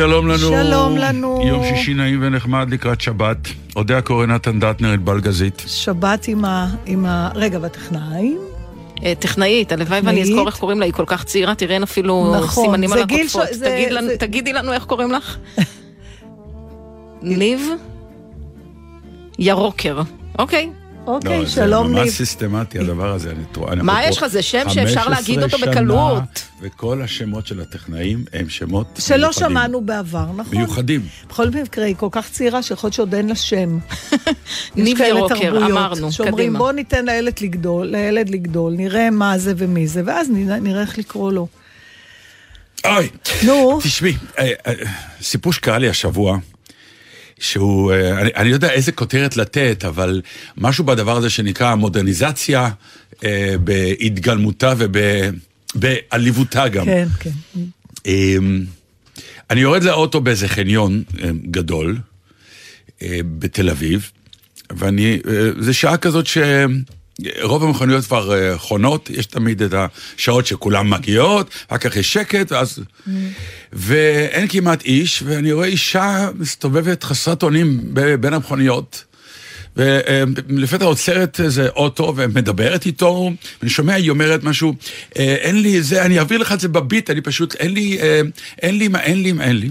שלום לנו. שלום לנו. יום שישי נעים ונחמד לקראת שבת. אודה הקורא נתן דטנר את בלגזית. שבת עם ה... עם ה... רגע, בטכנאי? אה, טכנאית, הלוואי ואני אזכור איך קוראים לה, היא כל כך צעירה, תראה אין אפילו נכון, סימנים על גיל הקוטפות. ש- זה- תגיד לנו- זה- תגידי לנו איך קוראים לך. ניב ירוקר, אוקיי. אוקיי, לא, שלום זה ממש ניב. סיסטמטי הדבר הזה. אני טוע- אנחנו מה יש לך? זה שם שאפשר 15 להגיד אותו בקלות. וכל השמות של הטכנאים הם שמות שלא מיוחדים. שמענו בעבר, נכון? מיוחדים. בכל מקרה, היא כל כך צעירה שיכול להיות שעוד אין לה שם. ניב ירוקר, אמרנו, שאומרים, קדימה. בוא ניתן לילד לגדול, לילד לגדול, נראה מה זה ומי זה, ואז נראה נראה איך לקרוא לו. אוי, נו, תשמעי, אה, אה, סיפור שקרה לי השבוע, שהוא, אה, אני, אני יודע איזה כותרת לתת, אבל משהו בדבר הזה שנקרא מודרניזציה אה, בהתגלמותה ובעליבותה גם. כן, כן. אמ, אני יורד לאוטו באיזה חניון אמ, גדול אה, בתל אביב, ואני, אה, זה שעה כזאת שרוב המכוניות כבר אה, חונות, יש תמיד את השעות שכולן מגיעות, אחר כך יש שקט, ואז... ואין כמעט איש, ואני רואה אישה מסתובבת חסרת אונים בין המכוניות. ולפתע עוצרת איזה אוטו ומדברת איתו, ואני שומע, היא אומרת משהו, "אה, אין לי זה, אני אעביר לך את זה בביט, אני פשוט, אין לי, אה, אין לי, מה, אין לי, מה, אין לי.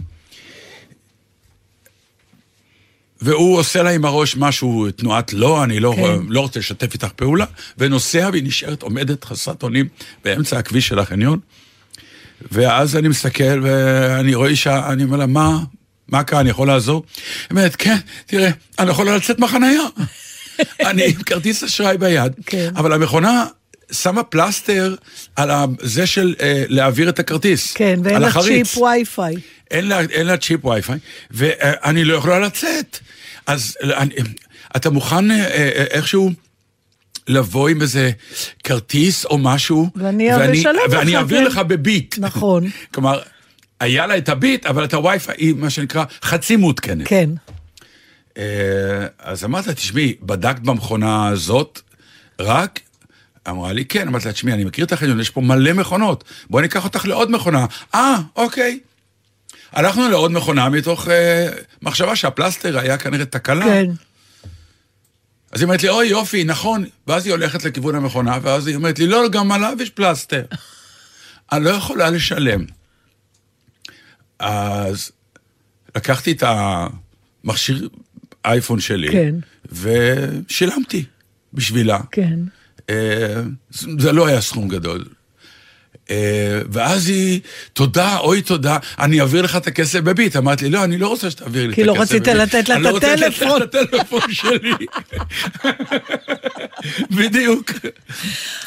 והוא עושה לה עם הראש משהו, תנועת לא, אני לא, כן. לא רוצה לשתף איתך פעולה, ונוסע והיא נשארת עומדת חסרת אונים באמצע הכביש של החניון. ואז אני מסתכל ואני רואה אישה, אני אומר לה, מה, מה כאן, אני יכול לעזור? היא אומרת, כן, תראה, אני יכול לצאת מהחנייה. אני עם כרטיס אשראי ביד, כן. אבל המכונה שמה פלסטר על זה של אה, להעביר את הכרטיס. כן, ואין לה. צ'יפ וי-פיי. אין לה, אין לה צ'יפ וי-פיי, ואני לא יכולה לצאת. אז אני, אתה מוכן אה, אה, איכשהו לבוא עם איזה כרטיס או משהו, ואני לך, ואני אעביר כן. לך בביט. נכון. כלומר, היה לה את הביט, אבל את הווי-פיי היא מה שנקרא חצי מעודכנת. כן. אה, אז אמרת לה, תשמעי, בדקת במכונה הזאת רק? אמרה לי, כן. אמרתי לה, תשמעי, אני מכיר את החניון, יש פה מלא מכונות, בואי ניקח אותך לעוד מכונה. אה, אוקיי. הלכנו לעוד מכונה מתוך אה, מחשבה שהפלסטר היה כנראה תקלה. כן. אז היא אומרת לי, אוי יופי, נכון. ואז היא הולכת לכיוון המכונה, ואז היא אומרת לי, לא, גם עליו יש פלסטר. אני לא יכולה לשלם. אז לקחתי את המכשיר אייפון שלי, כן. ושילמתי בשבילה. כן. אה, זה לא היה סכום גדול. אה, ואז היא, תודה, אוי תודה, אני אעביר לך את הכסף בביט. אמרתי לי, לא, אני לא רוצה שתעביר לי את כי הכסף לא בביט. רצית לתת לה אני את לא רוצה לתת הטלפון." לה את הטלפון שלי. בדיוק.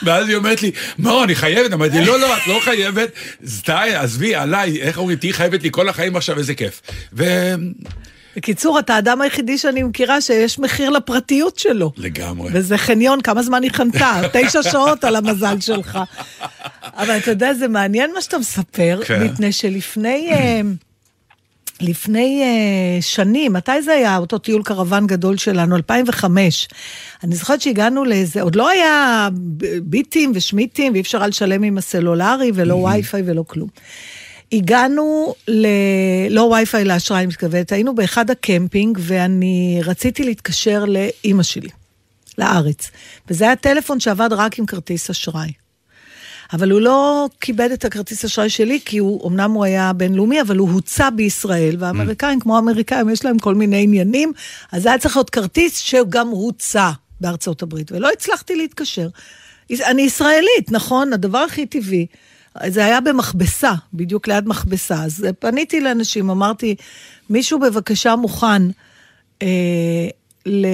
ואז היא אומרת לי, לא, אני חייבת. אמרתי לא, לא, את לא חייבת. די, עזבי, עליי, איך אומרים, תהיי חייבת לי כל החיים עכשיו, איזה כיף. בקיצור, אתה האדם היחידי שאני מכירה שיש מחיר לפרטיות שלו. וזה חניון, כמה זמן היא חנתה? תשע שעות על המזל שלך. אבל אתה יודע, זה מעניין מה שאתה מספר, כן. מפני שלפני... אה, לפני uh, שנים, מתי זה היה, אותו טיול קרוון גדול שלנו, 2005. אני זוכרת שהגענו לאיזה, עוד לא היה ביטים ושמיטים, ואי אפשר היה לשלם עם הסלולרי, ולא וי-פיי ולא כלום. הגענו ל... לא וי-פיי לאשראי, אני מתכוונת, היינו באחד הקמפינג, ואני רציתי להתקשר לאימא שלי, לארץ. וזה היה טלפון שעבד רק עם כרטיס אשראי. אבל הוא לא כיבד את הכרטיס אשראי שלי, כי הוא, אמנם הוא היה בינלאומי, אבל הוא הוצא בישראל, והאמריקאים, כמו האמריקאים, יש להם כל מיני עניינים, אז היה צריך להיות כרטיס שגם הוצא בארצות הברית, ולא הצלחתי להתקשר. אני ישראלית, נכון? הדבר הכי טבעי. זה היה במכבסה, בדיוק ליד מכבסה. אז פניתי לאנשים, אמרתי, מישהו בבקשה מוכן אה, ל-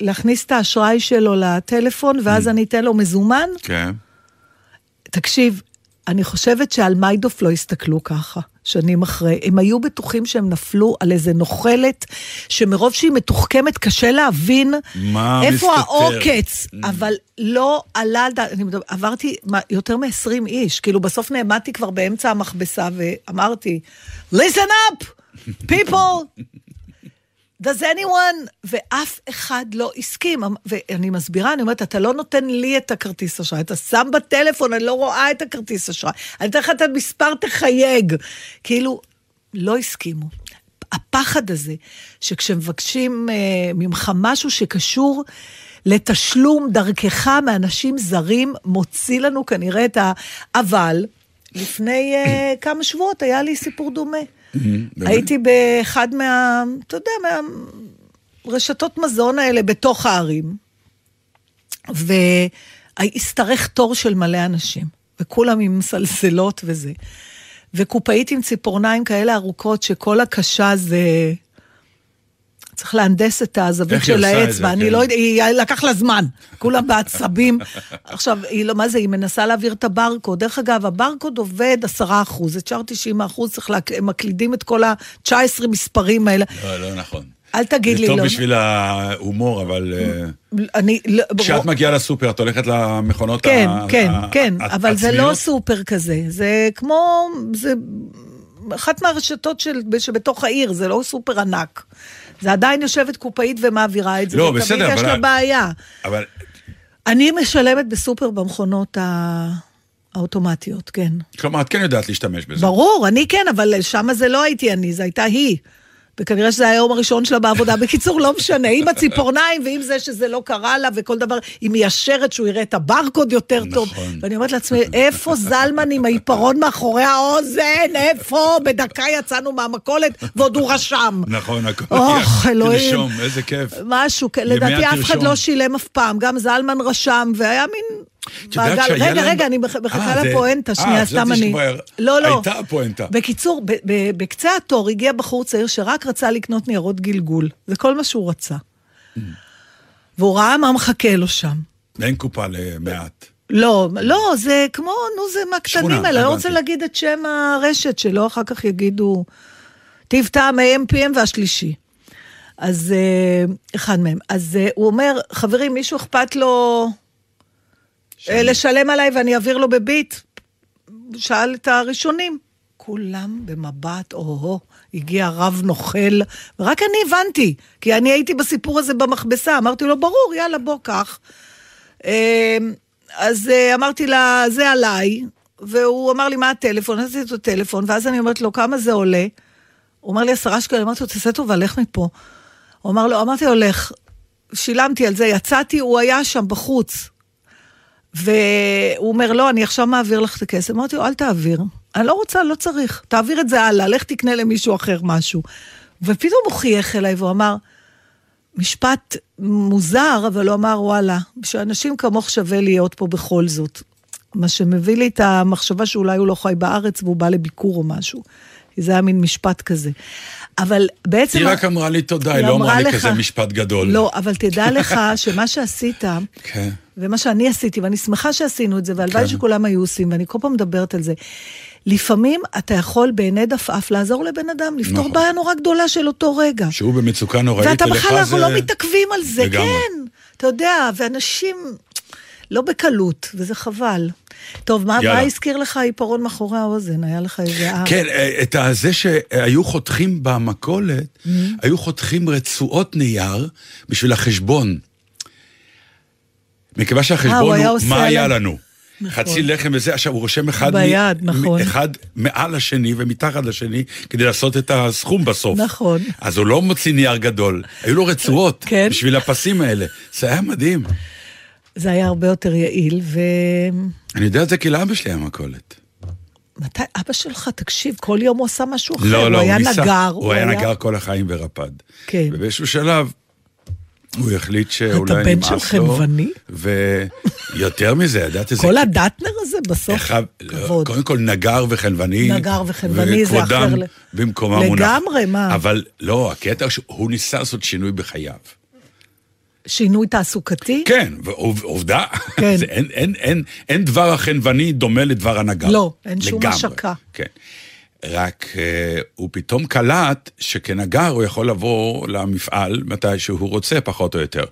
להכניס את האשראי שלו לטלפון, ואז אני אתן לו מזומן? כן. תקשיב, אני חושבת שעל מיידוף לא הסתכלו ככה. שנים אחרי. הם היו בטוחים שהם נפלו על איזה נוכלת, שמרוב שהיא מתוחכמת קשה להבין מה איפה מסתתר. העוקץ, Mm. אבל לא עלה על דעת, אני מדבר, עברתי יותר מ-20 איש, כאילו בסוף נעמדתי כבר באמצע המכבסה ואמרתי, listen up, people, does anyone, ואף אחד לא הסכים. ואני מסבירה, אני אומרת, אתה לא נותן לי את הכרטיס אשראי, אתה שם בטלפון, אני לא רואה את הכרטיס אשראי. אני אתן לך את המספר, תחייג. כאילו, לא הסכימו. הפחד הזה, שכשמבקשים אה, ממך משהו שקשור לתשלום דרכך מאנשים זרים, מוציא לנו כנראה את ה... אבל, לפני אה, כמה שבועות היה לי סיפור דומה. הייתי באחד מה... אתה יודע, מהרשתות מזון האלה בתוך הערים, והשתרך תור של מלא אנשים, וכולם עם סלסלות וזה. וקופאית עם ציפורניים כאלה ארוכות, שכל הקשה זה... צריך להנדס את הזווית של האצבע, אני כן. לא יודע, היא לקח לה זמן, כולם בעצבים. עכשיו, היא לא, מה זה, היא מנסה להעביר את הברקוד. דרך אגב, הברקוד עובד 10 אחוז, את שאר 90 אחוז צריך, לה, הם מקלידים את כל ה-19 מספרים האלה. לא, לא נכון. אל תגיד לי, זה טוב לא. בשביל ההומור, אבל... אה, אני, לא, כשאת מגיעה לסופר, את הולכת למכונות כן, ה- כן, ה- כן, ה- אבל זה לא? סופר כזה, זה כמו, זה אחת מהרשתות של, שבתוך העיר, זה לא סופר ענק. זה עדיין יושבת קופאית ומעבירה את זה, לא, ותמיד בסדר, יש אבל- לה בעיה. אבל אני משלמת בסופר במכונות ה- האוטומטיות, כן. כלומר, את כן יודעת להשתמש בזה. ברור, אני כן, אבל שמה זה לא הייתי אני, זה הייתה היא. וכנראה שזה היום הראשון שלה בעבודה. בקיצור, לא משנה, עם הציפורניים ועם זה שזה לא קרה לה וכל דבר, היא מיישרת שהוא יראה את הברקוד יותר טוב. נכון. ואני אומרת לעצמי, איפה זלמן עם העיפרון מאחורי האוזן? איפה? בדקה יצאנו מהמכולת ועוד הוא רשם. נכון, הכל אוח, אלוהים. תרשום, איזה כיף. משהו, לדעתי אף אחד. לא שילם אף פעם, גם זלמן רשם, והיה מין... מעגל- רגע, להם- רגע, אני מח- מחכה אה, לפואנטה, אה, שנייה, סתם אני... שכבר לא, לא. הייתה הפואנטה. בקיצור, בקצה התור הגיע בחור צעיר שרק רצה לקנות ניירות גלגול. זה כל מה שהוא רצה. Mm. והוא ראה מה מחכה לו שם. ואין קופה למעט. לא, לא, זה כמו, נו, זה מהקטנים האלה, לא. רוצה להגיד את שם הרשת שלו, אחר כך יגידו, טיב טעם AM/PM והשלישי. אז אה, אחד מהם. אז הוא אומר, חברים, מישהו אכפת לו אה, לשלם עליי ואני אעביר לו בביט? שאל את הראשונים. כולם במבט, או-הו, הגיע רב נוכל, ורק אני הבנתי, כי אני הייתי בסיפור הזה במכבסה, אמרתי לו, ברור, יאללה, בוא, קח. אה, אז אה, אמרתי לה, זה עליי, והוא אמר לי, מה הטלפון? עשיתי את הטלפון, ואז אני אומרת לו, כמה זה עולה? הוא אמר לי, עשרה שקלים, אמרתי לו, תעשה טובה, לך מפה. הוא אמר לו, אמרתי לו, לך. שילמתי על זה, יצאתי, הוא היה שם בחוץ. והוא אומר, לא, אני עכשיו מעביר לך את הכסף. אמרתי לו, אל תעביר. אני לא רוצה, לא צריך. תעביר את זה הלאה, לך תקנה למישהו אחר משהו. ופתאום הוא חייך אליי והוא אמר, משפט מוזר, אבל הוא אמר, וואלה, שאנשים כמוך שווה להיות פה בכל זאת. מה שמביא לי את המחשבה שאולי הוא לא חי בארץ והוא בא לביקור או משהו. זה היה מין משפט כזה. אבל בעצם... היא רק אמרה לי תודה, היא לא אמרה לי כזה משפט גדול. לא, אבל תדע לך שמה שעשית, כן. ומה שאני עשיתי, ואני שמחה שעשינו את זה, והלוואי כן. שכולם היו עושים, ואני כל פעם מדברת על זה. לפעמים אתה יכול בעיני דפאף לעזור לבן אדם, לפתור נכון. בעיה נורא גדולה של אותו רגע. שהוא במצוקה נוראית, ואתה בכלל, אנחנו זה- לא מתעכבים על זה, לגמרי. כן. אתה יודע, ואנשים לא בקלות, וזה חבל. טוב, מה. מה הזכיר לך העיפרון מאחורי האוזן? היה לך איזה... אה, כן, אה, את זה שהיו חותכים במכולת, Mm-hmm. היו חותכים רצועות נייר בשביל החשבון. מכיוון אה, הוא שהחשבון היה הוא, עושה מה היה לנו? נכון. חצי לחם וזה, עכשיו הוא רושם אחד, ביד, נכון. אחד מעל השני ומתחת לשני, כדי לעשות את הסכום בסוף. נכון. אז הוא לא מוציא נייר גדול, היו לו רצועות, כן. בשביל הפסים האלה. זה היה מדהים. זה היה הרבה יותר יעיל, ו... אני יודע את זה כי לאבא שלי היה מכולת. מתי אבא שלך, תקשיב, כל יום הוא עשה משהו אחר, לא, לא, הוא היה ניסה. נגר. הוא היה נגר כל החיים ורפד. כן. ובאיזשהו שלב הוא החליט שאולי אתה בן נמאס של לו. חנווני? ויותר מזה, ידעת איזה... כל הדטנר הזה בסוף, אחד- לא, כבוד. קודם כל נגר וחנווני. נגר וחנווני זה וכבודם אחר ל- במקומם מונח. לגמרי, מה? אבל לא, הקטע שהוא ניסה לעשות שינוי בחייו. שינוי תעסוקתי? כן, ועובדה, כן. זה אין, אין, אין, אין דבר החנווני דומה לדבר הנגר. לא, אין שום לגמרי. השקה. כן. רק אה, הוא פתאום קלט שכנגר הוא יכול לבוא למפעל מתי שהוא רוצה, פחות או יותר.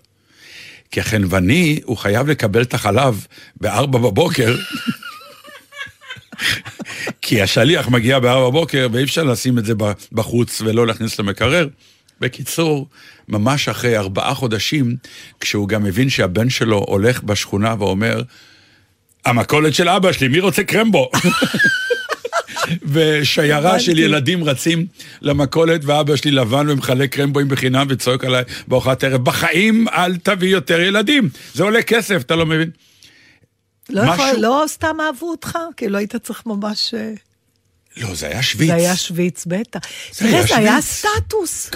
כי החנווני, הוא חייב לקבל את החלב בארבע בבוקר, כי השליח מגיע בארבע בבוקר ואי אפשר לשים את זה בחוץ ולא להכניס למקרר. בקיצור, ממש אחרי ארבעה חודשים, כשהוא גם מבין שהבן שלו הולך בשכונה ואומר, המכולת של אבא שלי, מי רוצה קרמבו? ושיירה של. ילדים רצים למכולת, ואבא שלי לבן ומחלק קרמבואים בחינם וצועק עליי בארוחת ערב, בחיים אל תביא יותר ילדים, זה עולה כסף, אתה לא מבין? לא, יכול, משהו- לא סתם אהבו אותך? כאילו היית צריך ממש... אה, לא, זה היה שוויץ. זה היה שוויץ, בטח. זה היה תראה, זה היה. סטטוס.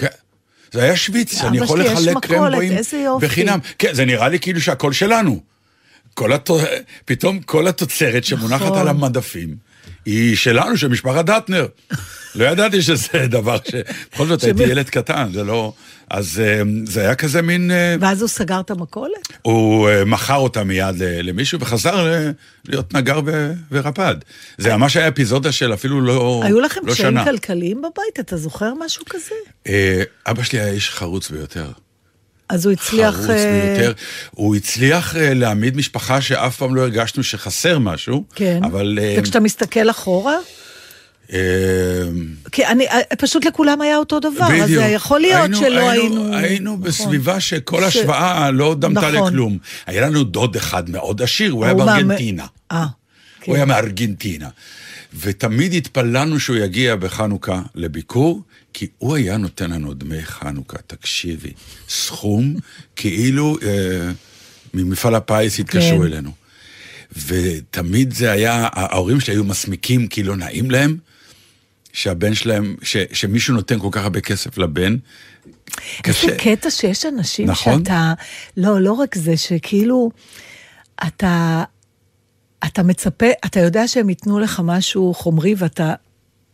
זה היה שוויץ, אני יכול לחלק קרמבואים. בחינם. כן, זה נראה לי כאילו שהכל שלנו. כל הת... פתאום כל התוצרת שמונחת נכון. על המדפים היא שלנו, של משפחת דטנר. לא ידעתי שזה דבר ש... בכל זאת הייתי ילד קטן, זה לא... אז אה, זה היה כזה מין... אה, ואז הוא סגר את המכולת? הוא אה, מכר אותה מיד למישהו וחזר להיות נגר ורפד. זה ממש היה אפיזודה של אפילו לא היו לכם לא קשיים שנה. כלכליים בבית? אתה זוכר משהו כזה? אה, אבא שלי היה איש חרוץ ביותר. אז הוא הצליח... חרוץ ביותר. הוא הצליח להעמיד משפחה שאף פעם לא הרגשנו שחסר משהו, כן. אבל... וכשאתה מסתכל אחורה? אה, כי אני, אה, פשוט לכולם היה אותו דבר, אז בדיוק. זה יכול להיות שלא היינו... היינו נכון. בסביבה שכל ש- השוואה לא דמתה נכון. לכלום. היה לנו דוד אחד מאוד עשיר, הוא היה ההוא מה- בארגנטינה. אה, כן. הוא היה מארגנטינה. ותמיד התפללנו שהוא יגיע בחנוכה לביקור, כי הוא היה נותן לנו דמי חנוכה, תקשיבי, סכום כאילו אה, ממפעל הפיס התקשרו כן. אלינו. ותמיד זה היה, ההורים שלי היו מסמיקים כי לא נעים להם, שהבן שלהם, ש, שמישהו נותן כל כך הרבה כסף לבן. איזה קטע שיש אנשים נכון. שאתה... לא, לא רק זה, שכאילו, אתה, אתה מצפה, אתה יודע שהם ייתנו לך משהו חומרי ואתה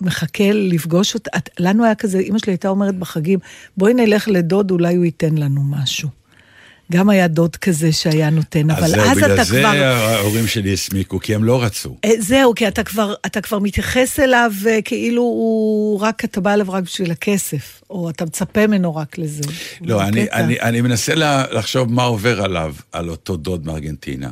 מחכה לפגוש אותה. את- לנו היה כזה, אמא שלי הייתה אומרת בחגים, בואי נלך לדוד, אולי הוא ייתן לנו משהו. גם היה דוד כזה שהיה נותן, אבל אז זהו, אז בגלל אתה זה כבר... ההורים שלי הסמיקו, כי הם לא רצו. אה, זהו, כי אתה כבר, אתה כבר מתייחס אליו אה, כאילו הוא רק, אתה בא אליו רק בשביל הכסף, או אתה מצפה ממנו רק לזה. לא, זה אני. אני, אני מנסה לחשוב מה עובר עליו, על אותו דוד מארגנטינה.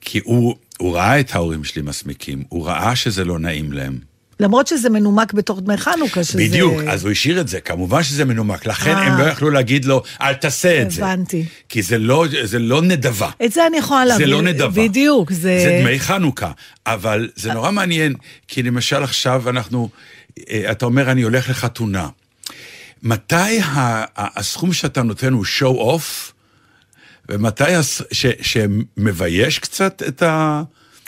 כי הוא, הוא ראה את ההורים שלי מסמיקים, הוא ראה שזה לא נעים להם. למרות שזה מנומק בתור דמי חנוכה, שזה... בדיוק, אז הוא השאיר את זה, כמובן שזה מנומק, לכן אה. הם לא יכלו להגיד לו, אל תעשה את זה. הבנתי. כי זה לא, זה לא נדבה. את זה אני יכולה להבין. זה לא נדבה. בדיוק, זה... זה דמי חנוכה. אבל זה נורא מעניין, כי למשל עכשיו אנחנו, אה, אתה אומר, אני הולך לחתונה. מתי הסכום שאתה נותן הוא show off, ומתי הס- ש- שמבייש קצת את ה...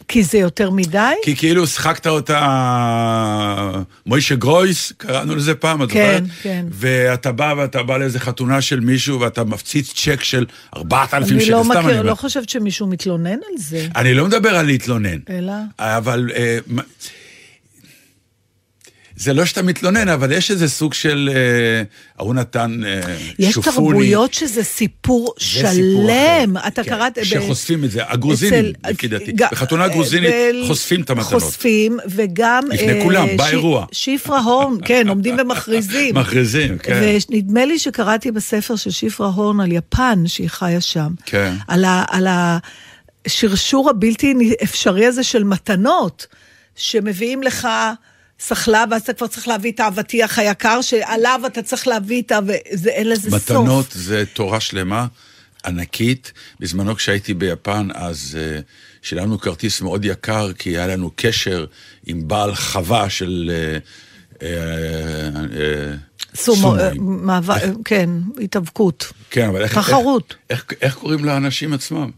כי זה יותר מדי? כי כאילו שחקת אותה מוישה גרויס, קראנו לזה פעם, את כן, זוכרת? כן. ואתה בא ואתה בא לאיזה חתונה של מישהו ואתה מפציץ צ'ק של 4,000 אני שקל, לא אני מכיר, אומר. לא חושבת שמישהו מתלונן על זה. אני לא מדבר על להתלונן. אלא? אבל... אה, זה לא שאתה מתלונן, אבל יש איזה סוג של... אה, ההוא נתן אה, יש שופוני. תרבויות שזה סיפור זה סיפור שלם. אחר. אתה כן, קראת... ב- שחושפים את זה. הגרוזינים, אצל- לפי דעתי. ג- בחתונה גרוזינית ב- חושפים את המתנות. חושפים, וגם... לפני אה, כולם, ש- באירוע. שפרה הורן, כן, עומדים ומכריזים. מכריזים, כן. ונדמה לי שקראתי בספר של שפרה הורן על יפן, שהיא חיה שם. כן. על, ה, על השרשור הבלתי אפשרי הזה של מתנות, שמביאים לך סחלב, ואז אתה כבר צריך להביא את האבטיח היקר, שעליו אתה צריך להביא את ה... ואין לזה סוף. מתנות זה תורה שלמה, ענקית. בזמנו כשהייתי ביפן, אז uh, שילמנו כרטיס מאוד יקר, כי היה לנו קשר עם בעל חווה של... Uh, uh, uh, סומו, מאבק, כן, התאבקות. כן, אבל איך... תחרות. איך, איך, איך קוראים לאנשים עצמם?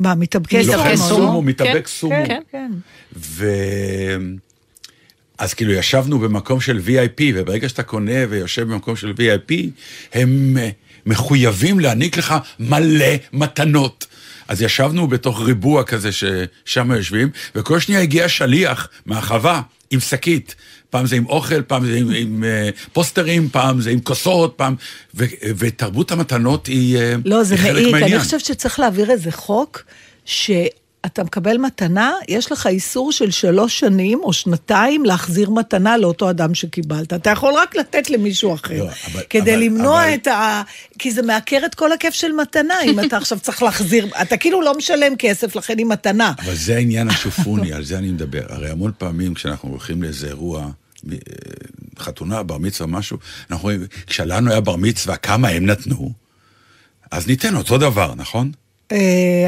מה, מתאבקי סומו. כן, מתאבק סומו. כן, כן. אז כאילו ישבנו במקום של VIP, וברגע שאתה קונה ויושב במקום של VIP, הם אה, מחויבים להעניק לך מלא מתנות. אז ישבנו בתוך ריבוע כזה ששם יושבים, וכל שנייה הגיע שליח מהחווה עם שקית. פעם זה עם אוכל, פעם זה עם, עם אה, פוסטרים, פעם זה עם כוסות, פעם... ו, ותרבות המתנות היא, אה, לא, זה היא חלק מעיק. מהעניין. אני חושבת שצריך להעביר איזה חוק, שאתה מקבל מתנה, יש לך איסור של שלוש שנים או שנתיים להחזיר מתנה לאותו אדם שקיבלת. אתה יכול רק לתת למישהו אחר. לא, אבל- כדי אבל- למנוע אבל- את ה... כי זה מעקר את כל הכיף של מתנה, אם אתה עכשיו צריך להחזיר... אתה כאילו לא משלם כסף, לכן היא מתנה. אבל זה העניין השופוני, על זה אני מדבר. הרי המון פעמים כשאנחנו הולכים לאיזה אירוע, אה, חתונה, בר מצווה, משהו, אנחנו רואים, כשלנו היה בר מצווה, כמה הם נתנו, אז ניתן אותו דבר, נכון? אה,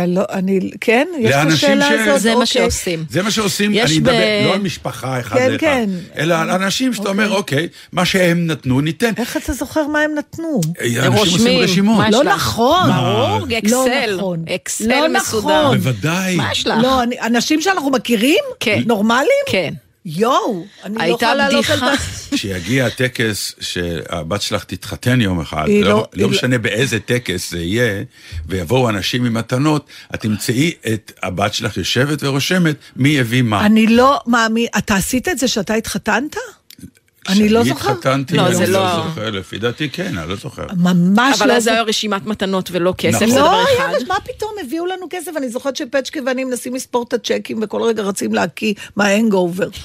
לא, אני... כן? יש את לאנשים השאלה ש- הזאת? זה מה אוקיי. שעושים. זה מה שעושים, אני ב- מדבר לא על משפחה אחד כן, לאחד, כן. אלא על אנשים שאתה אומר, אוקיי, מה שהם נתנו, ניתן. איך אתה זוכר מה הם נתנו? אנשים עושים רושמים. רשימות. לא? נכון. ברור, לא אקסל. נכון. אקסל לא מסודר. נכון. בוודאי. מה יש לך? לא, אני- אנשים שאנחנו מכירים? כן. נורמליים? כן. יואו, אני לא יכולה לעלות על... בדיחה. דעת- כשיגיע הטקס שהבת שלך תתחתן יום אחד, לא, לא- לא, לא- משנה באיזה טקס זה יהיה, ויבואו אנשים עם מתנות, את תמצאי את הבת שלך יושבת ורושמת מי הביא מה. אני לא מאמין... אתה עשית את זה שאתה התחתנת? אני לא כשאני זוכר. התחתנתי, לא, אני זה לא לא- זוכר, לפי דעתי כן, אני לא זוכר. ממש אבל לא אז זה. היה רשימת מתנות ולא כסף, נכון. זה דבר לא, אחד. היה, מה פתאום הביאו לנו כסף? אני זוכרת שפצ'קה ואני מנסים לספור את הצ'קים וכל רגע רצים להקיא מה hangover.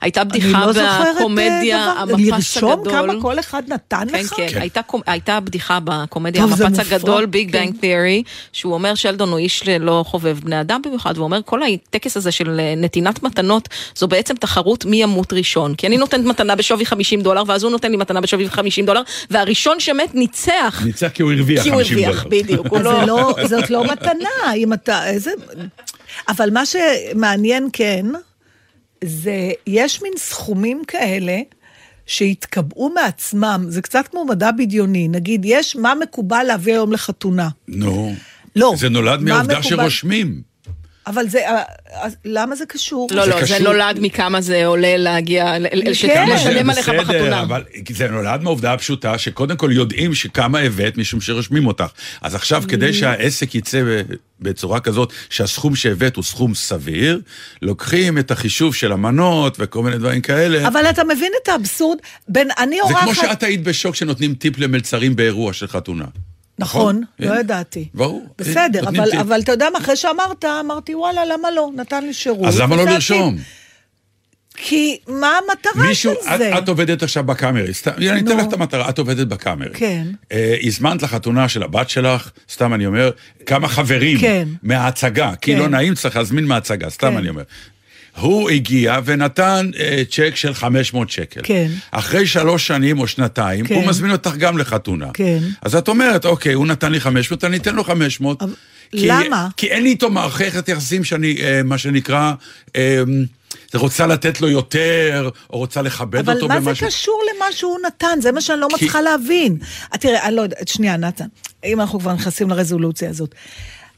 הייתה אני בדיחה לא זוכרת בקומדיה, אה, דבר- המפץ לרשום הגדול. כמה כל אחד נתן כן, לך? כן, הייתה, קומ- הייתה בדיחה בקומדיה טוב, המפץ הגדול, Big כן. Bang Theory, שהוא אומר שלדון הוא איש לא חובב בני אדם במיוחד, והוא אומר כל הטקס הזה של אה, נתינת מתנות, זו בעצם תחרות מי ימות ראשון. כי אני נותנת מתנה בשווי 50 דולר, ואז הוא נותן לי מתנה בשווי 50 דולר, והראשון שמת ניצח. ניצח כי הוא הרוויח כי הוא 50 הרוויח, דולר. בדיוק. הוא אז לא... זה לא, זאת לא מתנה, אם אתה, איזה... אבל מה שמעניין כן, זה, יש מין סכומים כאלה שהתקבעו מעצמם, זה קצת כמו מדע בדיוני, נגיד, יש מה מקובל להביא היום לחתונה. נו. לא. זה נולד מה מהעובדה מקובל? שרושמים. אבל זה, אה, אז למה זה קשור? לא, זה לא, זה קשור- נולד מכמה זה עולה להגיע, כן. זה לשלם עליך בסדר, בחתונה. אבל זה נולד מהעובדה הפשוטה שקודם כל יודעים שכמה הבאת משום שרושמים אותך. אז עכשיו, Mm. כדי שהעסק יצא בצורה כזאת שהסכום שהבאת הוא סכום סביר, לוקחים את החישוב של המנות וכל מיני דברים כאלה. אבל אתה מבין את האבסורד? בין, אני זה אורחת... כמו שאת היית בשוק שנותנים טיפ למלצרים באירוע של חתונה. נכון, לא הנה. ידעתי. ברור. בסדר, אבל, אתה יודע מה, אחרי שאמרת, אמרתי, וואלה, למה לא? נתן לי שירות. אז למה לא לרשום? כי מה המטרה מישהו, של זה? את, את עובדת עכשיו בקאמרי, סתם, אני אתן. לך את המטרה, את עובדת בקאמרי. כן. אה, הזמנת לחתונה של הבת שלך, סתם אני אומר, כמה חברים כן. מההצגה, כי כן. לא נעים, צריך להזמין מההצגה, סתם כן. אני אומר. הוא הגיע ונתן אה, צ'ק של 500 שקל. כן. אחרי שלוש שנים או שנתיים, כן. הוא מזמין אותך גם לחתונה. כן. אז את אומרת, אוקיי, הוא נתן לי 500, אני אתן לו 500. אבל כי, למה? כי אין לי איתו מערכת יחסים שאני, אה, מה שנקרא, אה, רוצה לתת לו יותר, או רוצה לכבד אבל אותו מה זה במשהו. קשור למה שהוא נתן? זה מה שאני לא כי- מצליחה להבין. אה, תראה, אני לא יודעת, שנייה, נתן, אם אנחנו כבר נכנסים לרזולוציה הזאת.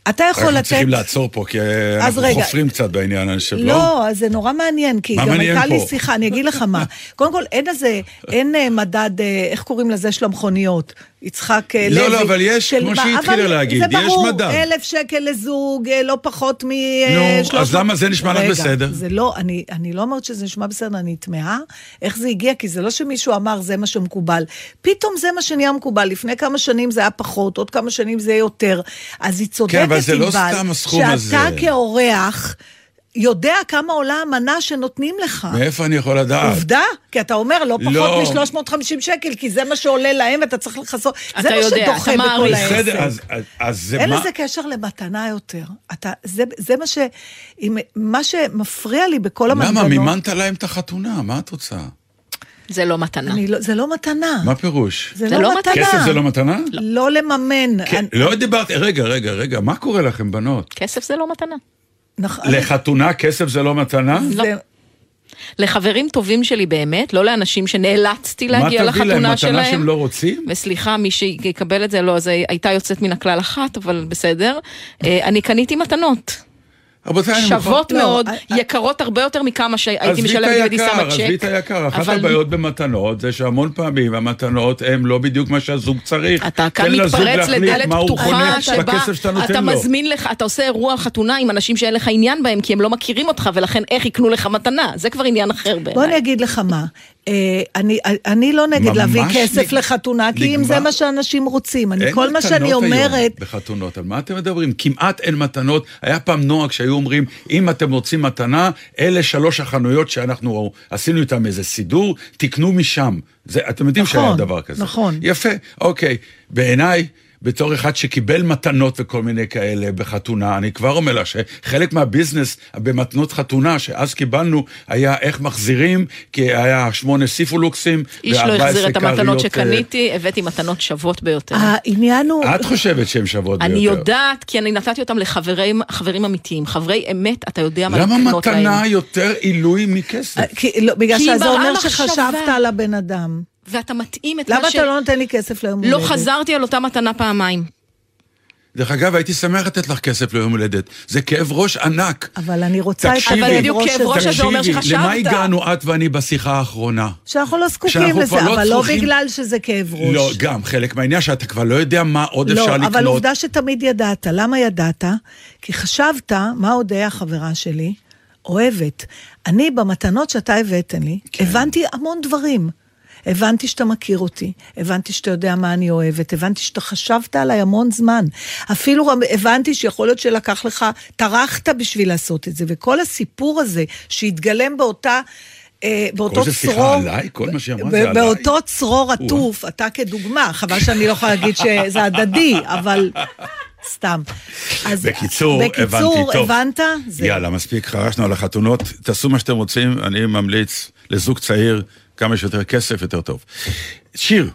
אתה יכול אנחנו לתת... צריכים לעצור פה, כי אנחנו רגע. חופרים קצת בעניין, אני חושב, לא? לא, זה נורא מעניין, כי גם מעניין הייתה לי פה? שיחה, אני אגיד לך מה. קודם כל, אין איזה, אין אה, מדד, אה, איך קוראים לזה של המכוניות? יצחק אה, לוי. לא, לא, אבל יש, של כמו שהיא התחילה להגיד, זה יש ברור, מדד. אלף שקל לזוג, אה, לא פחות מ... נו, אז למה זה נשמע לך בסדר? זה לא, אני, אני לא אומרת שזה נשמע בסדר, אני תמהה איך זה הגיע, כי זה לא שמישהו אמר זה מה שמקובל. פתאום זה מה שנהיה מקובל. לפני כמה שנים זה היה פחות, עוד כמה שנים זה יהיה יותר. אז היא צודקת, כן, אבל זה לא סתם הסכום הזה. שאתה כאורח... יודע כמה עולה המנה שנותנים לך. מאיפה אני יכול לדעת? עובדה, כי אתה אומר לא פחות לא. מ-350 שקל, כי זה מה שעולה להם ואתה צריך לכסות. זה מה יודע, שדוחה בכל. העסק. בסדר, אז, אז, אז זה אין מה... לזה קשר למתנה יותר. אתה, זה, זה מה ש... אם, מה שמפריע לי בכל המנגנון... למה? מימנת להם את החתונה, מה את רוצה? זה לא מתנה. אני לא, זה לא מתנה. מה פירוש? זה, זה לא לא מתנה. כסף זה לא מתנה? לא לממן. כן, אני- לא דיברתי, רגע, רגע, רגע, מה קורה לכם, בנות? כסף זה לא מתנה. נכ- לחתונה כסף זה לא מתנה? זה- לחברים טובים שלי באמת, לא לאנשים שנאלצתי להגיע מה תביא להם, לחתונה מתנה שלהם. שהם לא רוצים? וסליחה, מי שיקבל את זה, לא, זה הייתה יוצאת מן הכלל אחת, אבל בסדר. אה, אני קניתי מתנות. רבותיי, אני שוות לא, מאוד, אה, אה. יקרות הרבה יותר מכמה שהייתי משלמת אם הייתי שמה עזבי את צ'ק. היקר. אחת אבל- הבעיות במתנות זה שהמון פעמים המתנות הן לא בדיוק מה שהזוג צריך. אתה כאן מתפרץ לדלת פתוחה שבה אתה. מזמין לך, אתה עושה אירוע חתונה עם אנשים שאין לך עניין בהם כי הם לא מכירים אותך ולכן איך יקנו לך מתנה, זה כבר עניין אחר בוא בעיניי. אני אגיד לך מה, אני, אני לא נגד להביא כסף נג- לחתונה, כי אם נגמר. זה מה שאנשים רוצים, אני, אין כל מה שאני מתנות היום אומרת, בחתונות, על מה אתם מדברים? כמעט אין מתנות. היה פעם נוהג שהיו אומרים, אם אתם רוצים מתנה, אלה שלוש החנויות שאנחנו עשינו איתם איזה סידור, תקנו משם. זה, אתם יודעים נכון, שהיה דבר כזה. נכון. יפה, אוקיי. בעיניי, בתור אחד שקיבל מתנות וכל מיני כאלה בחתונה, אני כבר אומר לך שחלק מהביזנס במתנות חתונה שאז קיבלנו היה איך מחזירים, כי היה שמונה סיפולוקסים איש לא ו-14 החזיר את המתנות אה, שקניתי, הבאתי מתנות שוות ביותר. העניין הוא, את חושבת שהן שוות ביותר. אני יודעת, כי אני נתתי אותם לחברים חברים אמיתיים. חברי אמת, אתה יודע מה למה לקנות להם. מתנה יותר עילוי מכסף? אה, כי, לא, בגלל שזה אומר. שחשבת על הבן אדם. ואתה מתאים את למה מה ש... אתה לא נותן לי כסף ליום לא הולדת? חזרתי על אותה מתנה פעמיים. דרך אגב, הייתי שמח לתת לך כסף ליום הולדת. זה כאב ראש ענק. אבל אני רוצה את תקשיבי, אבל בדיוק כאב ראש הזה אומר שחשבת. למה הגענו את ואני בשיחה האחרונה? שאנחנו לא זקוקים לזה, לא אבל לא צריכים- בגלל שזה כאב ראש. לא, גם חלק מהעניין שאתה כבר לא יודע מה עוד לא, אפשר לקנות. אבל עובדה שתמיד ידעת. למה ידעת? כי חשבת, מה אודיה החברה שלי? אוהבת. אני, במתנות שאתה הבאת לי, כן. הבנתי המון דברים. הבנתי שאתה מכיר אותי, הבנתי שאתה יודע מה אני אוהבת, הבנתי שאתה חשבת עליי המון זמן. אפילו הבנתי שיכול להיות שלקח לך, טרחת בשביל לעשות את זה, וכל הסיפור הזה שהתגלם באותה... אה, באותו כל זה שיחה צרור, עליי? כל מה שהיא אמרה זה עליי? באותו צרור עטוף, אתה כדוגמה, חבל שאני לא יכולה להגיד שזה הדדי, אבל סתם. אז בקיצור, הבנתי טוב. הבנת? זה- יאללה, מספיק, חרשנו על החתונות. תעשו מה שאתם רוצים, אני ממליץ לזוג צעיר, כמה שיותר כסף, יותר טוב. שיר.